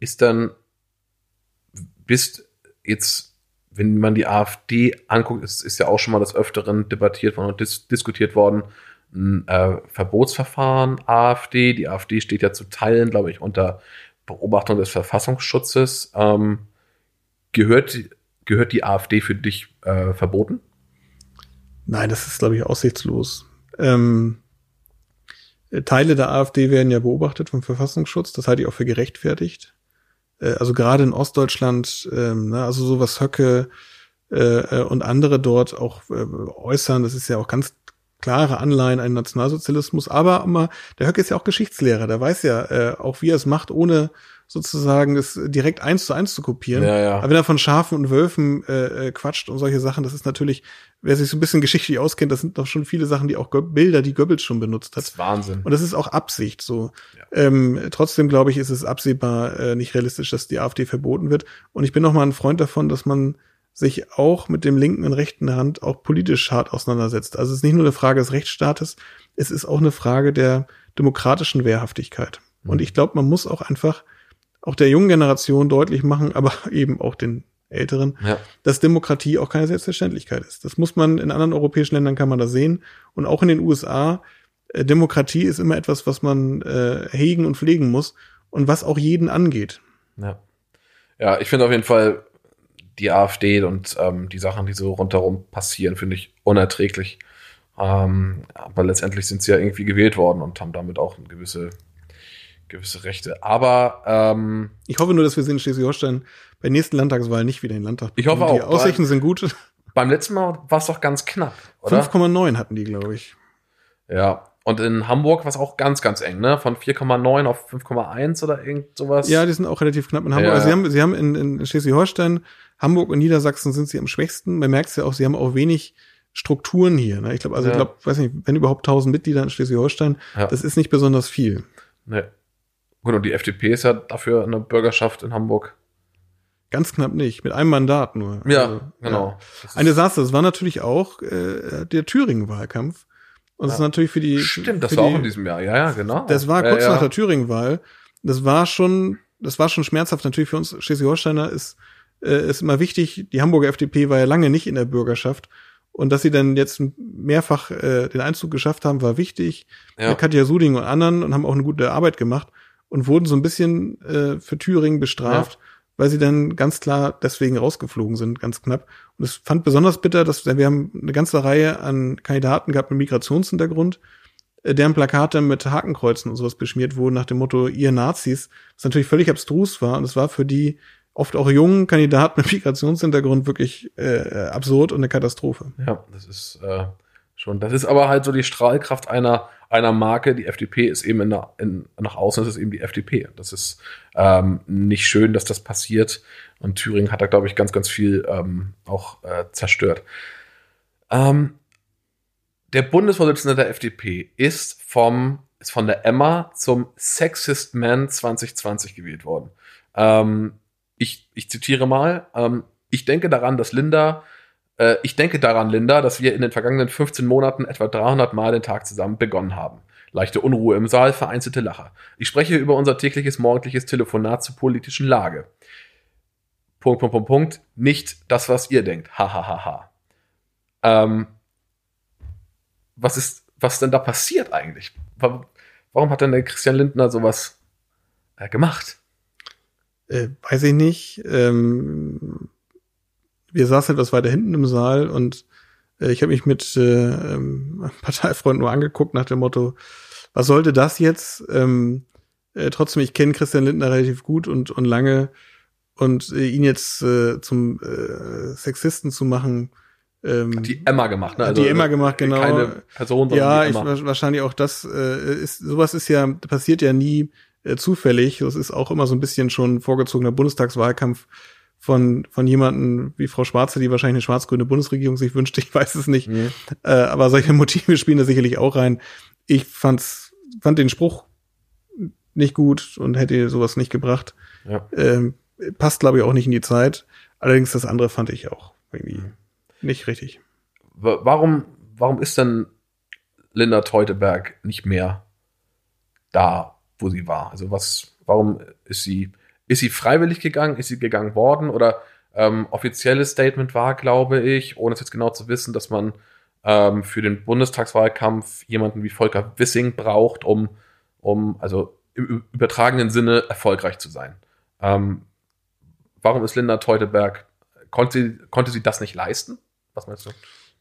ist dann, bist jetzt, wenn man die AfD anguckt, ist, ist ja auch schon mal des Öfteren debattiert worden und dis diskutiert worden, ein äh, Verbotsverfahren AfD. Die AfD steht ja zu Teilen, glaube ich, unter Beobachtung des Verfassungsschutzes. Ähm, gehört, gehört die AfD für dich äh, verboten? Nein, das ist, glaube ich, aussichtslos. Ähm, Teile der AfD werden ja beobachtet vom Verfassungsschutz. Das halte ich auch für gerechtfertigt. Äh, also gerade in Ostdeutschland, ähm, ne, also sowas Höcke äh, und andere dort auch äh, äußern, das ist ja auch ganz klare Anleihen an Nationalsozialismus. Aber immer, der Höcke ist ja auch Geschichtslehrer. Der weiß ja äh, auch, wie er es macht, ohne sozusagen es direkt eins zu eins zu kopieren. Ja, ja. Aber wenn er von Schafen und Wölfen äh, äh, quatscht und solche Sachen, das ist natürlich, wer sich so ein bisschen geschichtlich auskennt, das sind doch schon viele Sachen, die auch Go Bilder, die Goebbels schon benutzt hat. Das ist Wahnsinn. Und das ist auch Absicht so. Ja. Ähm, trotzdem glaube ich, ist es absehbar äh, nicht realistisch, dass die AfD verboten wird. Und ich bin noch mal ein Freund davon, dass man sich auch mit dem linken und rechten Hand auch politisch hart auseinandersetzt. Also es ist nicht nur eine Frage des Rechtsstaates, es ist auch eine Frage der demokratischen Wehrhaftigkeit. Mhm. Und ich glaube, man muss auch einfach auch der jungen Generation deutlich machen, aber eben auch den Älteren, ja. dass Demokratie auch keine Selbstverständlichkeit ist. Das muss man in anderen europäischen Ländern kann man das sehen und auch in den USA. Äh, Demokratie ist immer etwas, was man äh, hegen und pflegen muss und was auch jeden angeht. Ja, ja ich finde auf jeden Fall die AfD und ähm, die Sachen, die so rundherum passieren, finde ich unerträglich. Ähm, aber letztendlich sind sie ja irgendwie gewählt worden und haben damit auch gewisse gewisse Rechte. Aber ähm, ich hoffe nur, dass wir sie in Schleswig-Holstein bei nächsten Landtagswahlen nicht wieder in den Landtag bekommen. Ich hoffe auch. Die Aussichten sind gut. Beim letzten Mal war es doch ganz knapp, oder? 5,9 hatten die, glaube ich. Ja. Und in Hamburg war es auch ganz, ganz eng, ne? Von 4,9 auf 5,1 oder irgend sowas. Ja, die sind auch relativ knapp in Hamburg. Ja. Also sie haben, sie haben in, in Schleswig-Holstein, Hamburg und Niedersachsen sind sie am schwächsten. Man merkt es ja auch, sie haben auch wenig Strukturen hier. Ne? Ich glaube, also ja. ich glaube, weiß nicht, wenn überhaupt 1000 Mitglieder in Schleswig-Holstein, ja. das ist nicht besonders viel. Ne. Gut, und die FDP ist ja dafür eine Bürgerschaft in Hamburg. Ganz knapp nicht, mit einem Mandat nur. Ja, also, genau. Ja. Eine Desaster. Das war natürlich auch äh, der Thüringen-Wahlkampf. Und das ist natürlich für die. Stimmt, das war die, auch in diesem Jahr. Ja, ja, genau. Das war kurz nach der Thüringen-Wahl. Das war schon, das war schon schmerzhaft. Natürlich für uns Schleswig-Holsteiner ist, äh, ist immer wichtig. Die Hamburger FDP war ja lange nicht in der Bürgerschaft. Und dass sie dann jetzt mehrfach äh, den Einzug geschafft haben, war wichtig. Ja. Mit Katja Suding und anderen und haben auch eine gute Arbeit gemacht und wurden so ein bisschen äh, für Thüringen bestraft, ja. weil sie dann ganz klar deswegen rausgeflogen sind, ganz knapp. Und es fand besonders bitter, dass wir haben eine ganze Reihe an Kandidaten gehabt mit Migrationshintergrund, äh, deren Plakate mit Hakenkreuzen und sowas beschmiert wurden nach dem Motto ihr Nazis, was natürlich völlig abstrus war und es war für die oft auch jungen Kandidaten mit Migrationshintergrund wirklich äh, absurd und eine Katastrophe. Ja, das ist äh, schon, das ist aber halt so die Strahlkraft einer einer Marke. Die FDP ist eben in der, in, nach außen ist es eben die FDP. Das ist ähm, nicht schön, dass das passiert. Und Thüringen hat da, glaube ich, ganz, ganz viel ähm, auch äh, zerstört. Ähm, der Bundesvorsitzende der FDP ist vom ist von der Emma zum Sexist Man 2020 gewählt worden. Ähm, ich, ich zitiere mal, ähm, ich denke daran, dass Linda äh, ich denke daran, Linda, dass wir in den vergangenen 15 Monaten etwa 300 Mal den Tag zusammen begonnen haben. Leichte Unruhe im Saal, vereinzelte Lacher. Ich spreche über unser tägliches morgendliches Telefonat zur politischen Lage. Punkt, Punkt, Punkt, Punkt. Nicht das, was ihr denkt. Ha, ha, ha, ha. Ähm, was ist, was denn da passiert eigentlich? warum hat denn der Christian Lindner sowas äh, gemacht? Äh, weiß ich nicht. Ähm, wir saßen etwas weiter hinten im Saal und äh, ich habe mich mit äh, ähm, Parteifreund nur angeguckt nach dem Motto, was sollte das jetzt? Ähm, äh, trotzdem, ich kenne Christian Lindner relativ gut und, und lange und äh, ihn jetzt äh, zum äh, Sexisten zu machen. Ähm, die Emma gemacht, ne? Also, die Emma gemacht, genau. Keine Person, sondern ja, die Emma. Ich, wahrscheinlich auch das äh, ist, sowas ist ja, passiert ja nie äh, zufällig. Das ist auch immer so ein bisschen schon vorgezogener Bundestagswahlkampf von, von jemanden wie Frau Schwarze, die wahrscheinlich eine schwarz-grüne Bundesregierung sich wünscht, ich weiß es nicht. Mhm. Äh, aber solche Motive spielen da sicherlich auch rein. Ich fand's, fand den Spruch nicht gut und hätte sowas nicht gebracht. Ja. Ähm, passt, glaube ich, auch nicht in die Zeit. Allerdings das andere fand ich auch irgendwie mhm. nicht richtig. Warum, warum ist denn Linda Teuteberg nicht mehr da, wo sie war? Also was, warum ist sie, ist sie freiwillig gegangen? Ist sie gegangen worden? Oder ähm, offizielles Statement war, glaube ich, ohne es jetzt genau zu wissen, dass man ähm, für den Bundestagswahlkampf jemanden wie Volker Wissing braucht, um, um also im übertragenen Sinne erfolgreich zu sein. Ähm, warum ist Linda Teuteberg, konnte sie, konnte sie das nicht leisten? Was meinst du?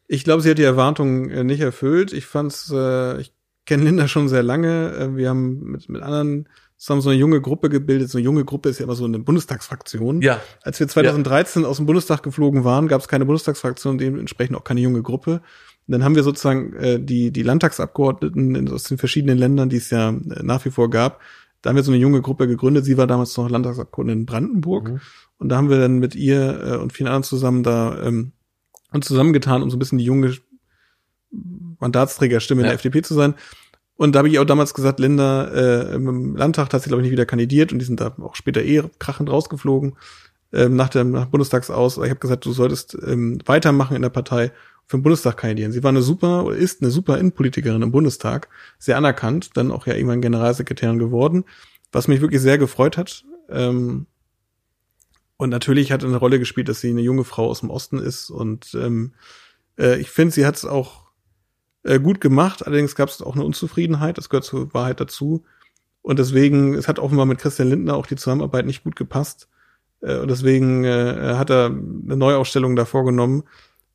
Ich glaube, sie hat die Erwartungen äh, nicht erfüllt. Ich fand's, äh, ich kenne Linda schon sehr lange. Äh, wir haben mit, mit anderen zusammen so eine junge Gruppe gebildet. So eine junge Gruppe ist ja immer so eine Bundestagsfraktion. Ja. Als wir 2013 ja. aus dem Bundestag geflogen waren, gab es keine Bundestagsfraktion, dementsprechend auch keine junge Gruppe. Und dann haben wir sozusagen äh, die, die Landtagsabgeordneten in, aus den verschiedenen Ländern, die es ja äh, nach wie vor gab, da haben wir so eine junge Gruppe gegründet. Sie war damals noch Landtagsabgeordnete in Brandenburg. Mhm. Und da haben wir dann mit ihr äh, und vielen anderen zusammen da ähm, uns zusammengetan, um so ein bisschen die junge Mandatsträgerstimme ja. in der FDP zu sein. Und da habe ich auch damals gesagt, Linda, äh, im Landtag hat sie, glaube ich, nicht wieder kandidiert und die sind da auch später eh krachend rausgeflogen ähm, nach dem nach Bundestags aus. Ich habe gesagt, du solltest ähm, weitermachen in der Partei für den Bundestag kandidieren. Sie war eine super oder ist eine super Innenpolitikerin im Bundestag, sehr anerkannt, dann auch ja irgendwann Generalsekretärin geworden, was mich wirklich sehr gefreut hat. Ähm, und natürlich hat eine Rolle gespielt, dass sie eine junge Frau aus dem Osten ist. Und ähm, äh, ich finde, sie hat es auch äh, gut gemacht. Allerdings gab es auch eine Unzufriedenheit. Das gehört zur Wahrheit dazu. Und deswegen, es hat offenbar mit Christian Lindner auch die Zusammenarbeit nicht gut gepasst. Äh, und deswegen äh, hat er eine Neuausstellung da vorgenommen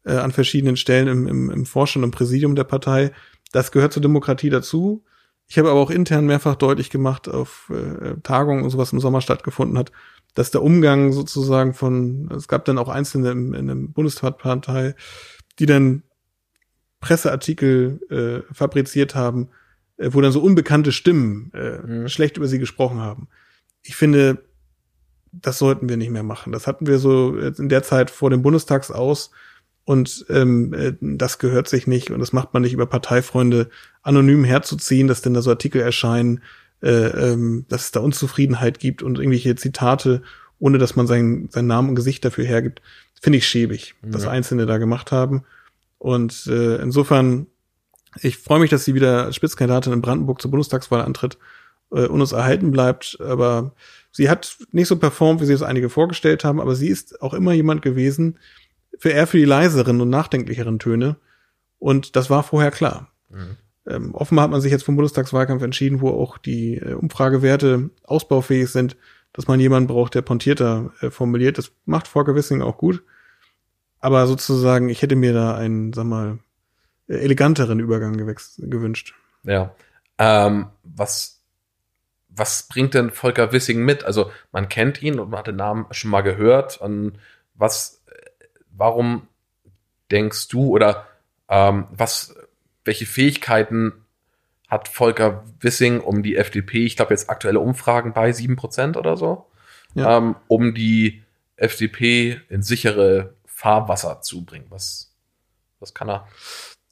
äh, an verschiedenen Stellen im, im, im Vorstand und Präsidium der Partei. Das gehört zur Demokratie dazu. Ich habe aber auch intern mehrfach deutlich gemacht auf äh, Tagungen und sowas im Sommer stattgefunden hat, dass der Umgang sozusagen von, es gab dann auch Einzelne im, in der Bundespartei, die dann Presseartikel äh, fabriziert haben, äh, wo dann so unbekannte Stimmen äh, mhm. schlecht über sie gesprochen haben. Ich finde, das sollten wir nicht mehr machen. Das hatten wir so in der Zeit vor dem Bundestags aus und ähm, äh, das gehört sich nicht und das macht man nicht über Parteifreunde anonym herzuziehen, dass denn da so Artikel erscheinen, äh, ähm, dass es da Unzufriedenheit gibt und irgendwelche Zitate, ohne dass man sein, seinen Namen und Gesicht dafür hergibt, finde ich schäbig, ja. was Einzelne da gemacht haben. Und äh, insofern, ich freue mich, dass sie wieder als Spitzkandidatin in Brandenburg zur Bundestagswahl antritt äh, und uns erhalten bleibt. Aber sie hat nicht so performt, wie sie es einige vorgestellt haben, aber sie ist auch immer jemand gewesen, für eher für die leiseren und nachdenklicheren Töne. Und das war vorher klar. Mhm. Ähm, offenbar hat man sich jetzt vom Bundestagswahlkampf entschieden, wo auch die äh, Umfragewerte ausbaufähig sind, dass man jemanden braucht, der pontierter äh, formuliert. Das macht Volker Wissing auch gut. Aber sozusagen, ich hätte mir da einen, sag mal, eleganteren Übergang gewünscht. Ja. Ähm, was, was bringt denn Volker Wissing mit? Also man kennt ihn und man hat den Namen schon mal gehört. Und was warum denkst du oder ähm, was, welche Fähigkeiten hat Volker Wissing, um die FDP, ich glaube jetzt aktuelle Umfragen bei 7% oder so, ja. ähm, um die FDP in sichere Fahrwasser zu bringen? Was, was kann er?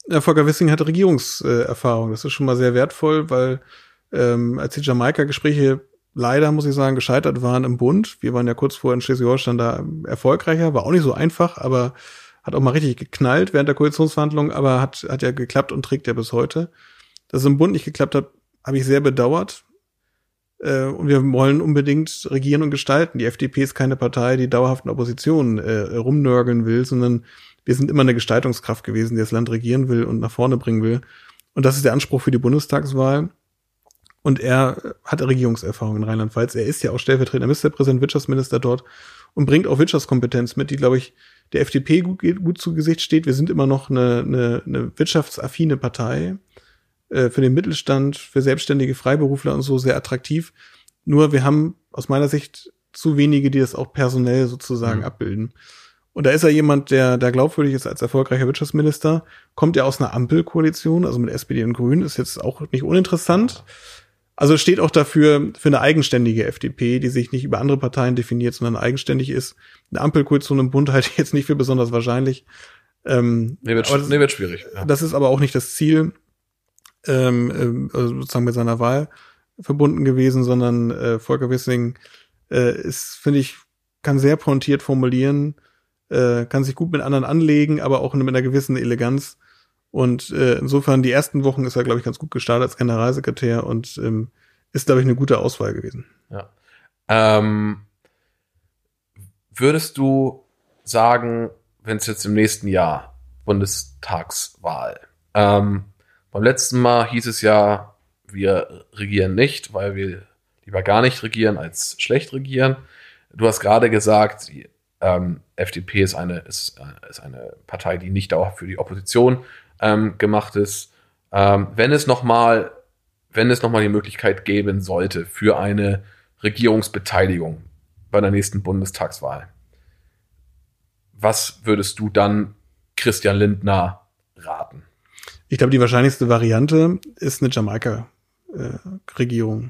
Ja, Volker Wissing hat Regierungserfahrung. Das ist schon mal sehr wertvoll, weil ähm, als die Jamaika-Gespräche leider, muss ich sagen, gescheitert waren im Bund. Wir waren ja kurz vorher in Schleswig-Holstein da erfolgreicher, war auch nicht so einfach, aber hat auch mal richtig geknallt während der Koalitionsverhandlungen, aber hat, hat ja geklappt und trägt ja bis heute. Dass es im Bund nicht geklappt hat, habe ich sehr bedauert. Äh, und wir wollen unbedingt regieren und gestalten. Die FDP ist keine Partei, die dauerhaft in Opposition äh, rumnörgeln will, sondern wir sind immer eine Gestaltungskraft gewesen, die das Land regieren will und nach vorne bringen will. Und das ist der Anspruch für die Bundestagswahl. Und er hat Regierungserfahrung in Rheinland-Pfalz. Er ist ja auch stellvertretender Ministerpräsident, Wirtschaftsminister dort und bringt auch Wirtschaftskompetenz mit, die, glaube ich, der FDP gut, gut zu Gesicht steht. Wir sind immer noch eine, eine, eine wirtschaftsaffine Partei, äh, für den Mittelstand, für selbstständige Freiberufler und so sehr attraktiv. Nur wir haben aus meiner Sicht zu wenige, die das auch personell sozusagen mhm. abbilden. Und da ist er jemand, der, der glaubwürdig ist als erfolgreicher Wirtschaftsminister, kommt ja aus einer Ampelkoalition, also mit SPD und Grünen, ist jetzt auch nicht uninteressant. Also steht auch dafür für eine eigenständige FDP, die sich nicht über andere Parteien definiert, sondern eigenständig ist. Eine Ampelkoalition im Bund halte ich jetzt nicht für besonders wahrscheinlich. Ähm, nee, wird, nee, wird schwierig. Ja. Das ist aber auch nicht das Ziel, ähm, ähm, also sozusagen mit seiner Wahl verbunden gewesen, sondern äh, Volker Wissing äh, ist, finde ich, kann sehr pointiert formulieren, äh, kann sich gut mit anderen anlegen, aber auch mit einer gewissen Eleganz und äh, insofern, die ersten Wochen ist er, glaube ich, ganz gut gestartet als Generalsekretär und ähm, ist, glaube ich, eine gute Auswahl gewesen. Ja. Ähm, würdest du sagen, wenn es jetzt im nächsten Jahr Bundestagswahl, ähm, beim letzten Mal hieß es ja, wir regieren nicht, weil wir lieber gar nicht regieren als schlecht regieren. Du hast gerade gesagt, die ähm, FDP ist eine, ist, äh, ist eine Partei, die nicht auch für die Opposition ähm, gemacht ist. Ähm, wenn es nochmal, wenn es nochmal die Möglichkeit geben sollte für eine Regierungsbeteiligung bei der nächsten Bundestagswahl, was würdest du dann Christian Lindner raten? Ich glaube, die wahrscheinlichste Variante ist eine Jamaika-Regierung. Äh,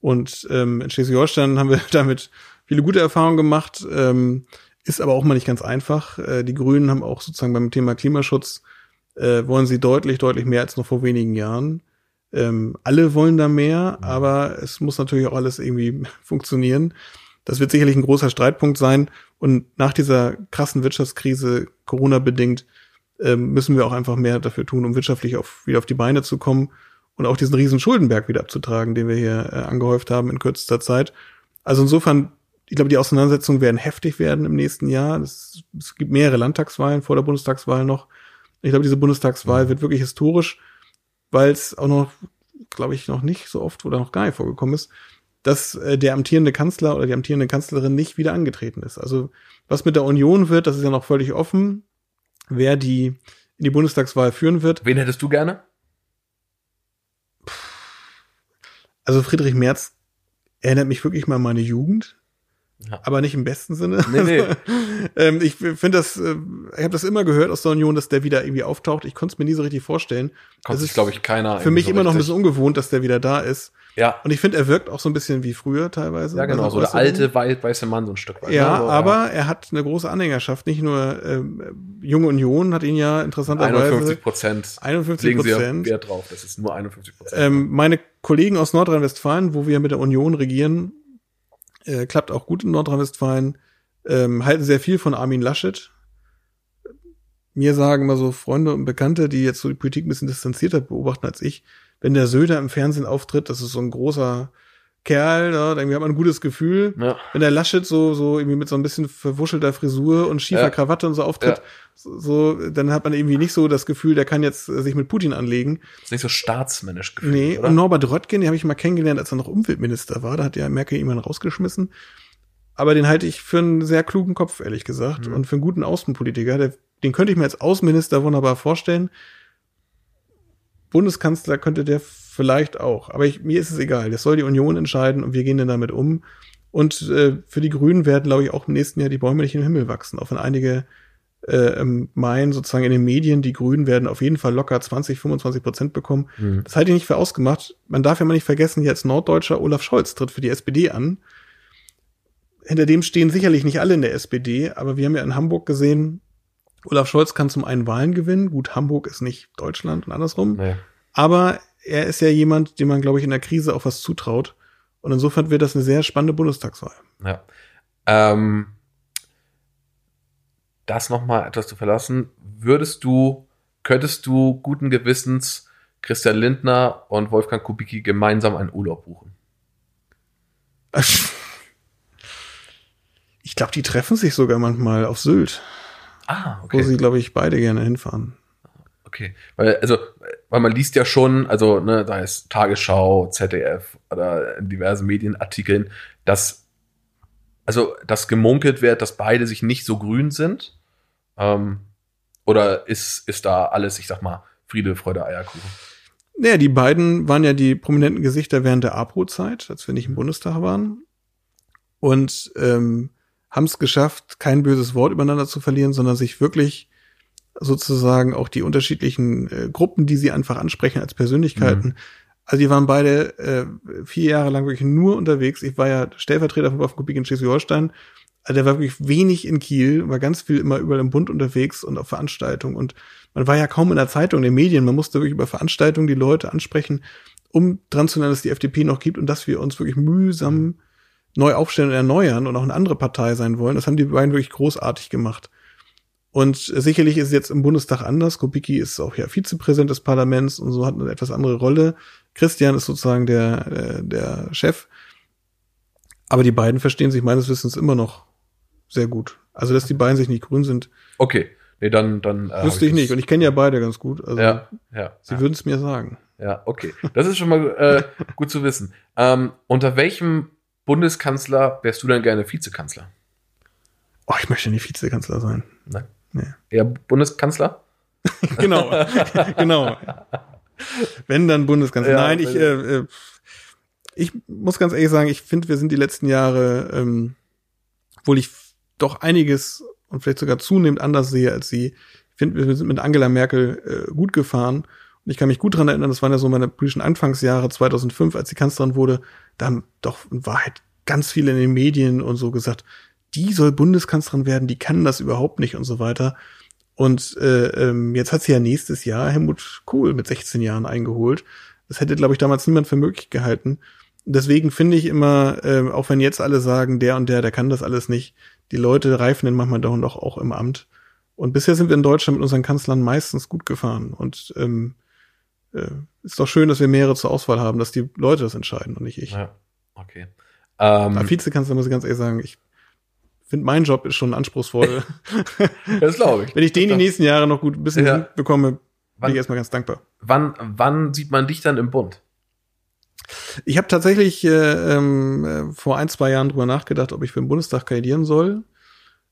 Und ähm, in Schleswig-Holstein haben wir damit viele gute Erfahrungen gemacht, ähm, ist aber auch mal nicht ganz einfach. Äh, die Grünen haben auch sozusagen beim Thema Klimaschutz äh, wollen sie deutlich, deutlich mehr als noch vor wenigen Jahren. Ähm, alle wollen da mehr, aber es muss natürlich auch alles irgendwie funktionieren. Das wird sicherlich ein großer Streitpunkt sein. Und nach dieser krassen Wirtschaftskrise, Corona bedingt, ähm, müssen wir auch einfach mehr dafür tun, um wirtschaftlich auf, wieder auf die Beine zu kommen und auch diesen riesen Schuldenberg wieder abzutragen, den wir hier äh, angehäuft haben in kürzester Zeit. Also insofern, ich glaube, die Auseinandersetzungen werden heftig werden im nächsten Jahr. Es, es gibt mehrere Landtagswahlen vor der Bundestagswahl noch. Ich glaube, diese Bundestagswahl mhm. wird wirklich historisch, weil es auch noch, glaube ich, noch nicht so oft oder noch gar nicht vorgekommen ist, dass äh, der amtierende Kanzler oder die amtierende Kanzlerin nicht wieder angetreten ist. Also was mit der Union wird, das ist ja noch völlig offen, wer die in die Bundestagswahl führen wird. Wen hättest du gerne? Also Friedrich Merz erinnert mich wirklich mal an meine Jugend. Ja. Aber nicht im besten Sinne. Nee, nee. ähm, ich finde das, äh, ich habe das immer gehört aus der Union, dass der wieder irgendwie auftaucht. Ich konnte es mir nie so richtig vorstellen. Konnte sich, glaube ich, keiner. Für mich so immer noch ein bisschen ungewohnt, dass der wieder da ist. Ja. Und ich finde, er wirkt auch so ein bisschen wie früher teilweise. Ja, genau, so der alte weiße Mann so ein Stück weit. Ja, also, aber ja. er hat eine große Anhängerschaft. Nicht nur ähm, Junge Union hat ihn ja interessanterweise. 51 Prozent. 51 Prozent. Wert drauf, das ist nur 51 Prozent. Ähm, meine Kollegen aus Nordrhein-Westfalen, wo wir mit der Union regieren, äh, klappt auch gut in Nordrhein-Westfalen, ähm, halten sehr viel von Armin Laschet. Mir sagen immer so Freunde und Bekannte, die jetzt so die Politik ein bisschen distanzierter beobachten als ich, wenn der Söder im Fernsehen auftritt, das ist so ein großer Kerl, ne, irgendwie hat man ein gutes Gefühl. Ja. Wenn der Laschet so, so irgendwie mit so ein bisschen verwuschelter Frisur und schiefer ja. Krawatte und so auftritt, ja. so, dann hat man irgendwie nicht so das Gefühl, der kann jetzt sich mit Putin anlegen. Das ist nicht so staatsmännisch gefühlt. Nee, oder? und Norbert Röttgen, den habe ich mal kennengelernt, als er noch Umweltminister war, da hat ja Merkel ihn rausgeschmissen. Aber den halte ich für einen sehr klugen Kopf, ehrlich gesagt, mhm. und für einen guten Außenpolitiker. Der, den könnte ich mir als Außenminister wunderbar vorstellen. Bundeskanzler könnte der vielleicht auch. Aber ich, mir ist es egal. Das soll die Union entscheiden und wir gehen dann damit um. Und äh, für die Grünen werden, glaube ich, auch im nächsten Jahr die Bäume nicht den Himmel wachsen. Auch wenn einige äh, meinen, sozusagen in den Medien, die Grünen werden auf jeden Fall locker 20, 25 Prozent bekommen. Mhm. Das halte ich nicht für ausgemacht. Man darf ja mal nicht vergessen, jetzt Norddeutscher Olaf Scholz tritt für die SPD an. Hinter dem stehen sicherlich nicht alle in der SPD, aber wir haben ja in Hamburg gesehen, Olaf Scholz kann zum einen Wahlen gewinnen. Gut, Hamburg ist nicht Deutschland und andersrum. Nee. Aber er ist ja jemand, dem man, glaube ich, in der Krise auch was zutraut. Und insofern wird das eine sehr spannende Bundestagswahl. Ja. Ähm, das nochmal etwas zu verlassen. Würdest du, könntest du guten Gewissens Christian Lindner und Wolfgang Kubicki gemeinsam einen Urlaub buchen? Ich glaube, die treffen sich sogar manchmal auf Sylt. Ah, okay. Wo sie, glaube ich, beide gerne hinfahren. Okay. Weil, also, weil man liest ja schon, also, ne, da ist Tagesschau, ZDF oder in diversen Medienartikeln, dass, also, dass gemunkelt wird, dass beide sich nicht so grün sind. Ähm, oder ist, ist da alles, ich sag mal, Friede, Freude, Eierkuchen? Naja, die beiden waren ja die prominenten Gesichter während der APO-Zeit, als wir nicht im Bundestag waren. Und ähm, haben es geschafft, kein böses Wort übereinander zu verlieren, sondern sich wirklich sozusagen auch die unterschiedlichen äh, Gruppen, die sie einfach ansprechen als Persönlichkeiten. Mhm. Also die waren beide äh, vier Jahre lang wirklich nur unterwegs. Ich war ja Stellvertreter von Waffenkopik in Schleswig-Holstein. Also der war wirklich wenig in Kiel, war ganz viel immer überall im Bund unterwegs und auf Veranstaltungen. Und man war ja kaum in der Zeitung, in den Medien. Man musste wirklich über Veranstaltungen die Leute ansprechen, um dran zu nennen, dass die FDP noch gibt und dass wir uns wirklich mühsam neu aufstellen und erneuern und auch eine andere Partei sein wollen. Das haben die beiden wirklich großartig gemacht. Und sicherlich ist es jetzt im Bundestag anders. Kubicki ist auch ja Vizepräsident des Parlaments und so hat eine etwas andere Rolle. Christian ist sozusagen der, der, der Chef. Aber die beiden verstehen sich meines Wissens immer noch sehr gut. Also, dass die beiden sich nicht grün sind. Okay. Nee, dann, dann. Äh, Wüsste ich nicht. Und ich kenne ja beide ganz gut. Also, ja, ja. Sie ja. würden es mir sagen. Ja, okay. Das ist schon mal äh, gut zu wissen. Ähm, unter welchem Bundeskanzler wärst du denn gerne Vizekanzler? Oh, ich möchte nicht Vizekanzler sein. Nein. Nee. Eher Bundeskanzler? genau, genau. Wenn dann Bundeskanzler. Ja, Nein, ich, äh, äh, ich muss ganz ehrlich sagen, ich finde, wir sind die letzten Jahre, ähm, obwohl ich doch einiges und vielleicht sogar zunehmend anders sehe als sie. Ich finde, wir sind mit Angela Merkel äh, gut gefahren. Und ich kann mich gut dran erinnern, das waren ja so meine politischen Anfangsjahre 2005, als sie Kanzlerin wurde. Da haben doch in Wahrheit ganz viele in den Medien und so gesagt, die soll Bundeskanzlerin werden, die kann das überhaupt nicht und so weiter. Und äh, ähm, jetzt hat sie ja nächstes Jahr Helmut Kohl mit 16 Jahren eingeholt. Das hätte, glaube ich, damals niemand für möglich gehalten. Deswegen finde ich immer, äh, auch wenn jetzt alle sagen, der und der, der kann das alles nicht, die Leute reifen dann manchmal doch noch auch im Amt. Und bisher sind wir in Deutschland mit unseren Kanzlern meistens gut gefahren. Und ähm, äh, ist doch schön, dass wir mehrere zur Auswahl haben, dass die Leute das entscheiden und nicht ich. Ja, okay. Ähm, Als Vizekanzler muss ich ganz ehrlich sagen, ich finde, mein Job ist schon anspruchsvoll. das glaube ich. Wenn ich den die nächsten Jahre noch gut ein bisschen ja. bekomme, bin ich erstmal ganz dankbar. Wann, wann sieht man dich dann im Bund? Ich habe tatsächlich äh, äh, vor ein, zwei Jahren drüber nachgedacht, ob ich für den Bundestag kandidieren soll.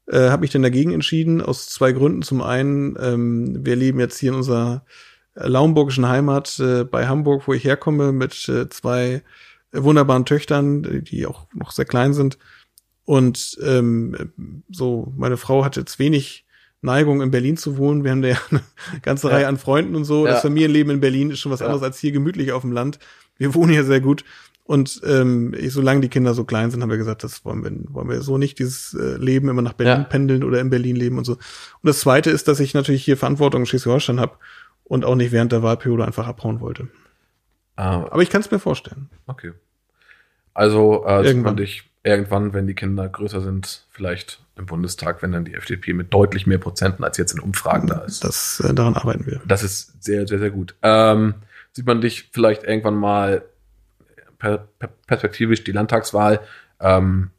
Äh, habe mich dann dagegen entschieden, aus zwei Gründen. Zum einen, ähm, wir leben jetzt hier in unserer laumburgischen Heimat äh, bei Hamburg, wo ich herkomme, mit äh, zwei wunderbaren Töchtern, die auch noch sehr klein sind. Und ähm, so, meine Frau hat jetzt wenig Neigung, in Berlin zu wohnen. Wir haben da ja eine ganze ja. Reihe an Freunden und so. Ja. Das Familienleben in Berlin ist schon was ja. anderes als hier gemütlich auf dem Land. Wir wohnen hier sehr gut. Und ähm, solange die Kinder so klein sind, haben wir gesagt, das wollen wir, wollen wir so nicht, dieses äh, Leben immer nach Berlin pendeln oder in Berlin leben und so. Und das Zweite ist, dass ich natürlich hier Verantwortung in Schleswig-Holstein habe und auch nicht während der Wahlperiode einfach abhauen wollte. Ah. Aber ich kann es mir vorstellen. Okay. Also äh, irgendwann. dich irgendwann, wenn die Kinder größer sind, vielleicht im Bundestag, wenn dann die FDP mit deutlich mehr Prozenten als jetzt in Umfragen da ist. Das, äh, daran arbeiten wir. Das ist sehr, sehr, sehr gut. Ähm, sieht man dich vielleicht irgendwann mal per, per perspektivisch die Landtagswahl ähm,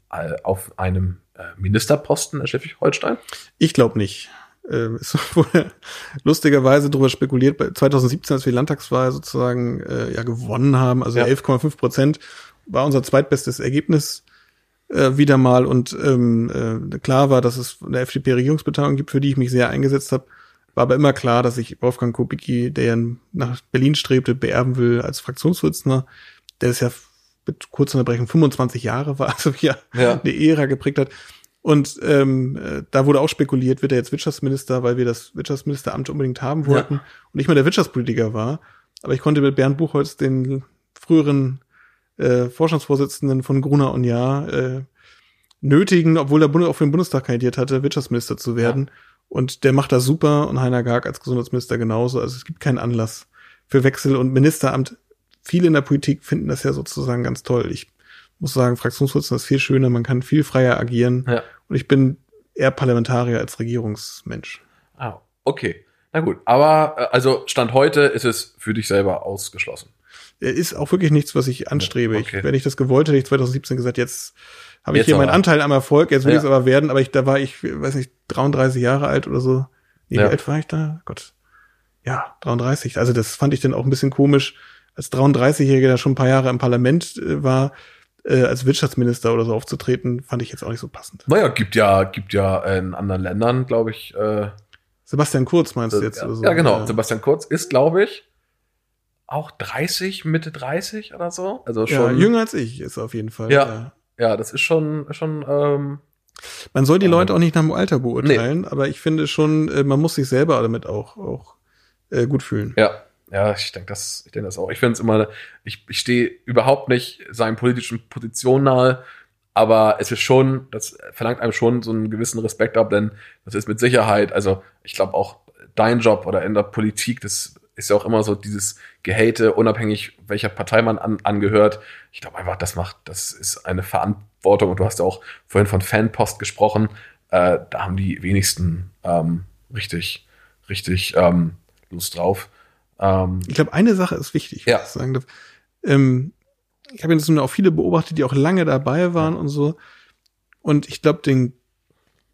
auf einem äh, Ministerposten in Schleswig-Holstein? Ich glaube nicht. Ähm, es wurde lustigerweise darüber spekuliert, 2017, als wir die Landtagswahl sozusagen äh, ja gewonnen haben, also ja. 11,5 Prozent, war unser zweitbestes Ergebnis äh, wieder mal und ähm, äh, klar war, dass es eine FDP-Regierungsbeteiligung gibt, für die ich mich sehr eingesetzt habe. War aber immer klar, dass ich Wolfgang Kubicki, der ja nach Berlin strebte, beerben will als Fraktionsvorsitzender, der ist ja mit kurzer Unterbrechung 25 Jahre war, also ja, ja. eine Ära geprägt hat. Und ähm, äh, da wurde auch spekuliert, wird er jetzt Wirtschaftsminister, weil wir das Wirtschaftsministeramt unbedingt haben wollten ja. und nicht mal der Wirtschaftspolitiker war. Aber ich konnte mit Bernd Buchholz den früheren äh, Vorstandsvorsitzenden von Gruner und Jahr äh, nötigen, obwohl der Bund auch für den Bundestag kandidiert hatte, Wirtschaftsminister zu werden. Ja. Und der macht das super und Heiner Garg als Gesundheitsminister genauso. Also es gibt keinen Anlass für Wechsel und Ministeramt. Viele in der Politik finden das ja sozusagen ganz toll. Ich muss sagen, Fraktionsvorsitzender ist viel schöner, man kann viel freier agieren. Ja. Und ich bin eher Parlamentarier als Regierungsmensch. Ah, okay. Na gut, aber äh, also Stand heute ist es für dich selber ausgeschlossen ist auch wirklich nichts, was ich anstrebe. Okay. Ich, wenn ich das gewollt hätte, ich 2017 gesagt, jetzt habe ich hier meinen Anteil am Erfolg, jetzt will ja. ich es aber werden, aber ich, da war ich, weiß nicht, 33 Jahre alt oder so. Nee, ja. wie alt war ich da? Gott. ja, 33. Also das fand ich dann auch ein bisschen komisch, als 33-Jähriger, der schon ein paar Jahre im Parlament äh, war, äh, als Wirtschaftsminister oder so aufzutreten, fand ich jetzt auch nicht so passend. Naja, gibt ja, gibt ja in anderen Ländern, glaube ich. Äh, Sebastian Kurz meinst du jetzt? ja, oder so? ja, genau. Sebastian Kurz ist, glaube ich, auch 30, Mitte 30 oder so. Also Ja, schon. jünger als ich ist auf jeden Fall. Ja. Ja, das ist schon, schon, ähm, Man soll die Ja. Leute auch nicht nach dem Alter beurteilen, aber ich finde schon, äh, man muss sich selber damit auch, auch äh, gut fühlen. ja. Ja, ich denke das, ich denke das auch. Ich finde es immer, ich, ich stehe überhaupt nicht seinen politischen Positionen nahe, aber es ist schon, das verlangt einem schon so einen gewissen Respekt ab, denn das ist mit Sicherheit, also ich glaube auch dein Job oder in der Politik, das ist ja auch immer so dieses Gehate, unabhängig welcher Partei man an, angehört. Ich glaube einfach, das macht, das ist eine Verantwortung und du hast ja auch vorhin von Fanpost gesprochen, äh, da haben die wenigsten ähm, richtig, richtig ähm, Lust drauf. Ähm, Ich glaube, eine Sache ist wichtig, Ja. ich sagen darf. Ähm, ich habe jetzt nun auch viele beobachtet, die auch lange dabei waren und so. Und ich glaube, den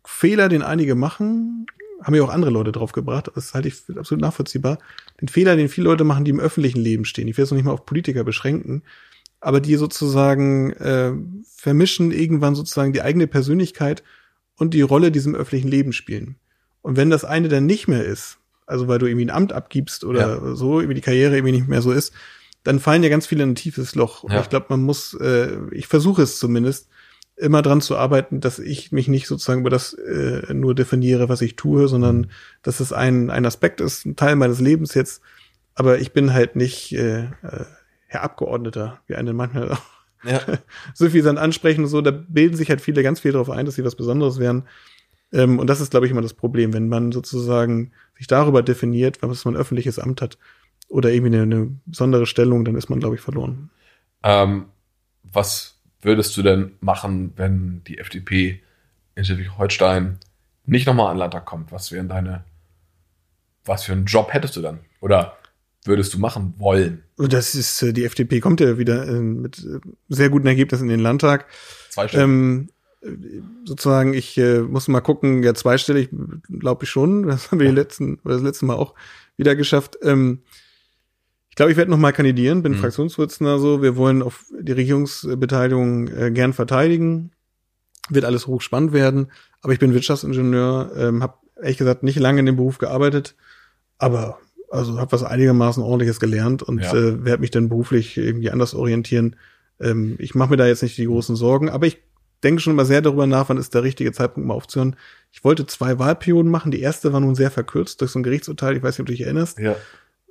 Fehler, den einige machen, haben ja auch andere Leute drauf gebracht, das halte ich für absolut nachvollziehbar. Den Fehler, den viele Leute machen, die im öffentlichen Leben stehen, ich will es noch nicht mal auf Politiker beschränken, aber die sozusagen äh, vermischen irgendwann sozusagen die eigene Persönlichkeit und die Rolle, die sie im öffentlichen Leben spielen. Und wenn das eine dann nicht mehr ist, also weil du irgendwie ein Amt abgibst oder so, irgendwie die Karriere irgendwie nicht mehr so ist, dann fallen ja ganz viele in ein tiefes Loch. Und Ja. ich glaube, man muss, äh, ich versuche es zumindest, immer dran zu arbeiten, dass ich mich nicht sozusagen über das äh, nur definiere, was ich tue, sondern dass es ein, ein Aspekt ist, ein Teil meines Lebens jetzt. Aber ich bin halt nicht äh, äh, Herr Abgeordneter, wie einen manchmal auch ja. so viel dann ansprechen und so, da bilden sich halt viele ganz viel darauf ein, dass sie was Besonderes wären. Ähm, und das ist, glaube ich, immer das Problem, wenn man sozusagen sich darüber definiert, was man ein öffentliches Amt hat oder irgendwie eine, eine besondere Stellung, dann ist man, glaube ich, verloren. Ähm, was würdest du denn machen, wenn die FDP in Schleswig-Holstein nicht nochmal an den Landtag kommt? Was wären deine, was für einen Job hättest du dann? Oder würdest du machen wollen? Das ist, äh, die FDP kommt ja wieder äh, mit äh, sehr guten Ergebnissen in den Landtag. Zwei Stück. Ähm, äh, sozusagen, ich äh, muss mal gucken, ja, zweistellig glaube ich schon. Das haben wir die letzten, oder das letzte Mal auch wieder geschafft. Ähm, ich glaube, ich werde noch mal kandidieren, bin Mhm. Fraktionsvorsitzender so. Wir wollen auf die Regierungsbeteiligung äh, gern verteidigen. Wird alles hochspannend werden. Aber ich bin Wirtschaftsingenieur, ähm, habe ehrlich gesagt nicht lange in dem Beruf gearbeitet, aber also habe was einigermaßen ordentliches gelernt und Ja. äh, werde mich dann beruflich irgendwie anders orientieren. Ähm, ich mache mir da jetzt nicht die großen Sorgen, aber ich denke schon immer sehr darüber nach, wann ist der richtige Zeitpunkt, mal aufzuhören. Ich wollte zwei Wahlperioden machen. Die erste war nun sehr verkürzt durch so ein Gerichtsurteil. Ich weiß nicht, ob du dich erinnerst. ja.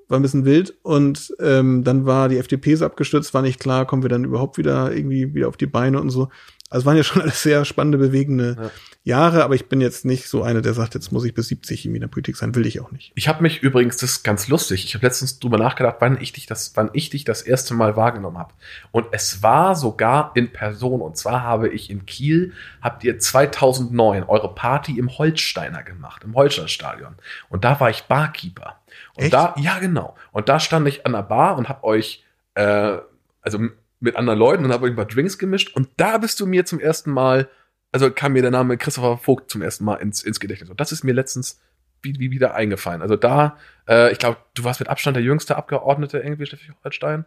War ein bisschen wild. Und ähm, dann war die FDP so abgestürzt, war nicht klar, kommen wir dann überhaupt wieder irgendwie wieder auf die Beine und so. Also waren ja schon alles sehr spannende, bewegende Ja. Jahre, aber ich bin jetzt nicht so einer, der sagt, jetzt muss ich bis 70 irgendwie in der Politik sein, will ich auch nicht. Ich habe mich übrigens, das ist ganz lustig, ich habe letztens drüber nachgedacht, wann ich dich das, wann ich dich das erste Mal wahrgenommen habe. Und es war sogar in Person. Und zwar habe ich in Kiel, habt ihr 2009 eure Party im Holsteiner gemacht, im Holsteinstadion. Und da war ich Barkeeper. Und Echt? da, ja genau. Und da stand ich an der Bar und habe euch, äh, also mit anderen Leuten und habe euch ein paar Drinks gemischt. Und da bist du mir zum ersten Mal, also kam mir der Name Christopher Vogt zum ersten Mal ins, ins Gedächtnis. Und das ist mir letztens wie, wie wieder eingefallen. Also da, äh, ich glaube, du warst mit Abstand der jüngste Abgeordnete irgendwie Schleswig-Holstein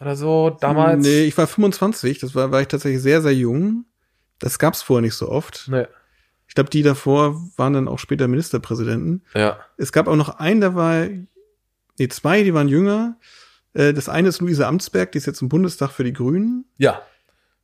oder so damals. Nee, ich war 25, das war, war ich tatsächlich sehr, sehr jung. Das gab's vorher nicht so oft. Nee. Ich glaube, die davor waren dann auch später Ministerpräsidenten. Ja. Es gab auch noch einen, der war, nee, zwei, die waren jünger. Äh, Das eine ist Luise Amtsberg, die ist jetzt im Bundestag für die Grünen, Ja.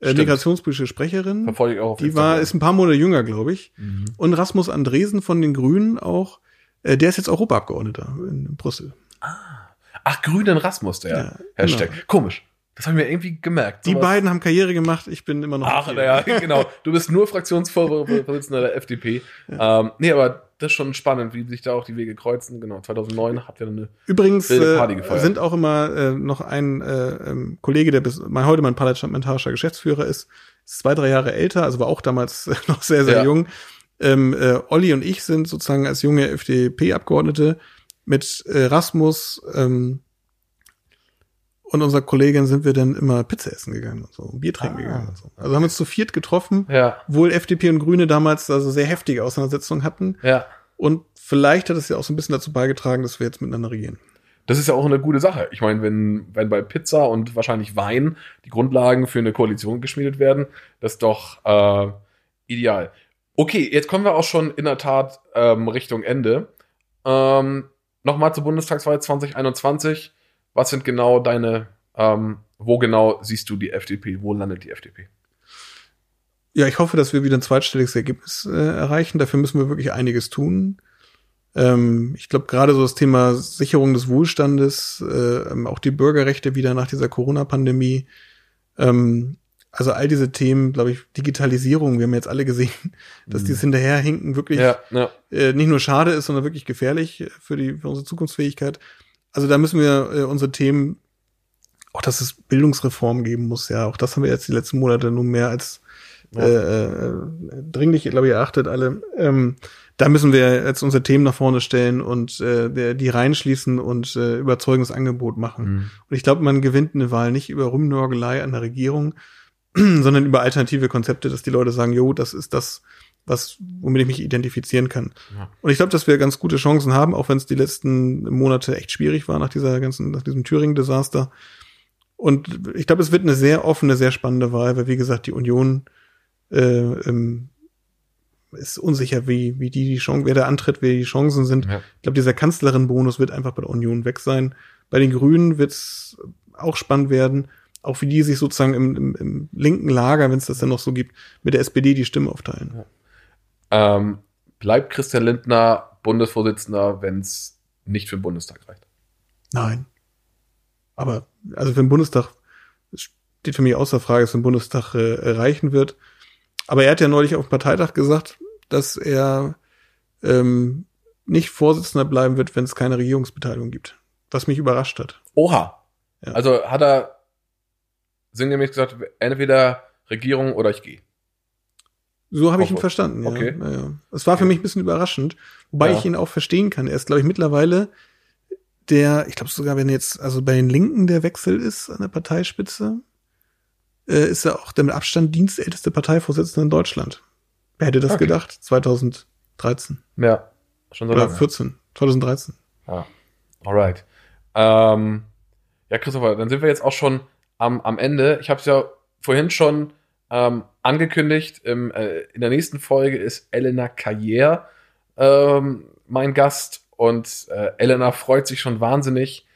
Äh, Stimmt. migrationspolitische Sprecherin. Verfolge ich auch auf Die war, ist ein paar Monate jünger, glaube ich. Mhm. Und Rasmus Andresen von den Grünen auch, äh, der ist jetzt Europaabgeordneter in Brüssel. Ach, Grünen Rasmus, der Ja, Hashtag. genau. Komisch. Das habe ich mir irgendwie gemerkt. Die beiden haben Karriere gemacht, ich bin immer noch. Ach, naja, genau. Du bist nur Fraktionsvorsitzender der FDP. Ähm, nee, aber das ist schon spannend, wie sich da auch die Wege kreuzen. Genau, 2009 habt ihr eine. Übrigens Wilde Party äh, gefeiert. sind auch immer äh, noch ein äh, ähm, Kollege, der bis mein, heute mein parlamentarischer Geschäftsführer ist, ist zwei, drei Jahre älter, also war auch damals noch sehr, sehr Ja. jung. Ähm, äh, Olli und ich sind sozusagen als junge FDP-Abgeordnete mit äh, Rasmus ähm, und unserer Kollegin sind wir dann immer Pizza essen gegangen und so, und Bier trinken Ah. gegangen und so. Also haben uns zu viert getroffen, Ja, obwohl FDP und Grüne damals also sehr heftige Auseinandersetzungen hatten. ja. Und vielleicht hat es ja auch so ein bisschen dazu beigetragen, dass wir jetzt miteinander regieren. Das ist ja auch eine gute Sache. Ich meine, wenn, wenn bei Pizza und wahrscheinlich Wein die Grundlagen für eine Koalition geschmiedet werden, das ist doch äh, ideal. Okay, jetzt kommen wir auch schon in der Tat ähm, Richtung Ende. Ähm, Nochmal zur Bundestagswahl 2021. Was sind genau deine, ähm, wo genau siehst du die FDP? Wo landet die FDP? Ja, ich hoffe, dass wir wieder ein zweitstelliges Ergebnis äh, erreichen. Dafür müssen wir wirklich einiges tun. Ähm, ich glaube, gerade so das Thema Sicherung des Wohlstandes, äh, ähm, auch die Bürgerrechte wieder nach dieser Corona-Pandemie, ähm, also all diese Themen, glaube ich, Digitalisierung, wir haben jetzt alle gesehen, dass mhm. dieses Hinterherhinken wirklich ja, ja. Äh, nicht nur schade ist, sondern wirklich gefährlich für die für unsere Zukunftsfähigkeit. Also da müssen wir äh, unsere Themen, auch dass es Bildungsreform geben muss, ja, auch das haben wir jetzt die letzten Monate nun mehr als ja. äh, äh, dringlich, glaube ich, erachtet alle. Ähm, da müssen wir jetzt unsere Themen nach vorne stellen und äh, die reinschließen und äh, überzeugendes Angebot machen. Mhm. Und ich glaube, man gewinnt eine Wahl nicht über Rumnörgelei an der Regierung, sondern über alternative Konzepte, dass die Leute sagen, jo, das ist das, was, womit ich mich identifizieren kann. Ja. Und ich glaube, dass wir ganz gute Chancen haben, auch wenn es die letzten Monate echt schwierig war nach dieser ganzen, nach diesem Thüringen-Desaster. Und ich glaube, es wird eine sehr offene, sehr spannende Wahl, weil wie gesagt, die Union äh, ähm, ist unsicher, wie, wie die, die Chance, wer da antritt, wer die Chancen sind. Ja. Ich glaube, dieser Kanzlerin-Bonus wird einfach bei der Union weg sein. Bei den Grünen wird es auch spannend werden, auch wie die sich sozusagen im, im, im linken Lager, wenn es das dann noch so gibt, mit der SPD die Stimmen aufteilen. Ja. Ähm, bleibt Christian Lindner Bundesvorsitzender, wenn es nicht für den Bundestag reicht? Nein. Aber also für den Bundestag steht für mich außer Frage, dass für den Bundestag äh, reichen wird. Aber er hat ja neulich auf dem Parteitag gesagt, dass er ähm, nicht Vorsitzender bleiben wird, wenn es keine Regierungsbeteiligung gibt. Was mich überrascht hat. Oha. Ja. Also hat er sinngemäß gesagt, entweder Regierung oder ich gehe. So habe ich ihn verstanden, ja. Okay. ja. Es war für mich ein bisschen überraschend, wobei ja. ich ihn auch verstehen kann. Er ist, glaube ich, mittlerweile der, ich glaube sogar, wenn jetzt, also bei den Linken der Wechsel ist an der Parteispitze, äh, ist er auch der mit Abstand dienstälteste Parteivorsitzende in Deutschland. Wer hätte das okay. gedacht? 2013. Ja, schon so Oder lange. 14, 2013. Ja, alright. Ähm, ja, Christopher, dann sind wir jetzt auch schon am, am Ende. Ich habe es ja vorhin schon ähm, angekündigt. Im, äh, in der nächsten Folge ist Elena Carrière ähm, mein Gast und äh, Elena freut sich schon wahnsinnig,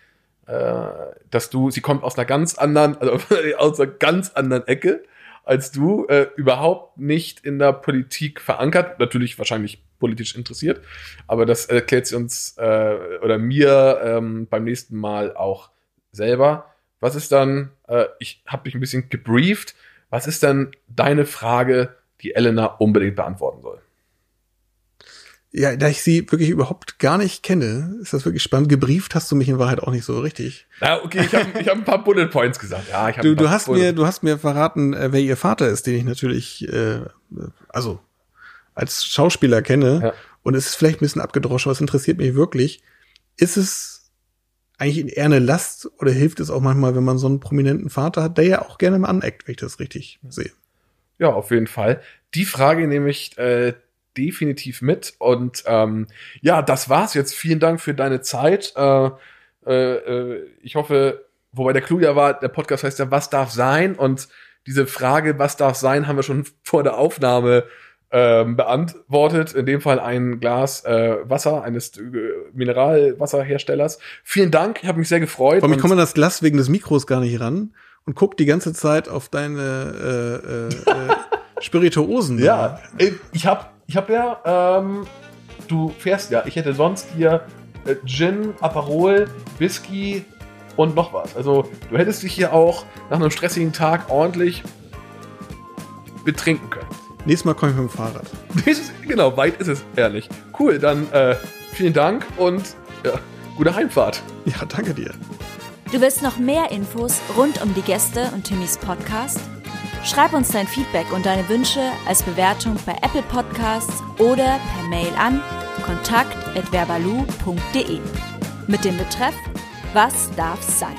äh, dass du, sie kommt aus einer ganz anderen, also aus einer ganz anderen Ecke als du, äh, überhaupt nicht in der Politik verankert, natürlich wahrscheinlich politisch interessiert, aber das erklärt sie uns äh, oder mir ähm, beim nächsten Mal auch selber. Was ist dann, äh, ich habe dich ein bisschen gebrieft, was ist dann deine Frage, die Elena unbedingt beantworten soll? Ja, da ich sie wirklich überhaupt gar nicht kenne, ist das wirklich spannend. Gebrieft hast du mich in Wahrheit auch nicht so richtig. Ja, okay, ich habe ich hab ein paar Bullet Points gesagt. Ja, ich hab du, du hast Bullet mir, du hast mir verraten, äh, wer ihr Vater ist, den ich natürlich, äh, also als Schauspieler kenne. Ja. Und es ist vielleicht ein bisschen abgedroschen, aber es interessiert mich wirklich. Ist es eigentlich eher eine Last oder hilft es auch manchmal, wenn man so einen prominenten Vater hat, der ja auch gerne mal aneckt, wenn ich das richtig sehe? Ja, auf jeden Fall. Die Frage nämlich, äh, definitiv mit. Und ähm, ja, das war's jetzt. Vielen Dank für deine Zeit. Äh, äh, äh, ich hoffe, wobei der Clou ja war, der Podcast heißt ja, was darf sein? Und diese Frage, was darf sein, haben wir schon vor der Aufnahme ähm, beantwortet. In dem Fall ein Glas äh, Wasser eines äh, Mineralwasserherstellers. Vielen Dank, ich habe mich sehr gefreut. Vor ich komme das Glas wegen des Mikros gar nicht ran und guck die ganze Zeit auf deine äh, äh, äh, Spirituosen. Ja, ich habe ich habe ja, ähm, du fährst ja, ich hätte sonst hier äh, Gin, Aperol, Whisky und noch was. Also du hättest dich hier auch nach einem stressigen Tag ordentlich betrinken können. Nächstes Mal komme ich mit dem Fahrrad. genau, weit ist es, ehrlich. Cool, dann äh, vielen Dank und ja, gute Heimfahrt. Ja, danke dir. Du willst noch mehr Infos rund um die Gäste und Timmys Podcast? Schreib uns dein Feedback und deine Wünsche als Bewertung bei Apple Podcasts oder per Mail an kontakt@verbalu.de mit dem Betreff Was darf sein?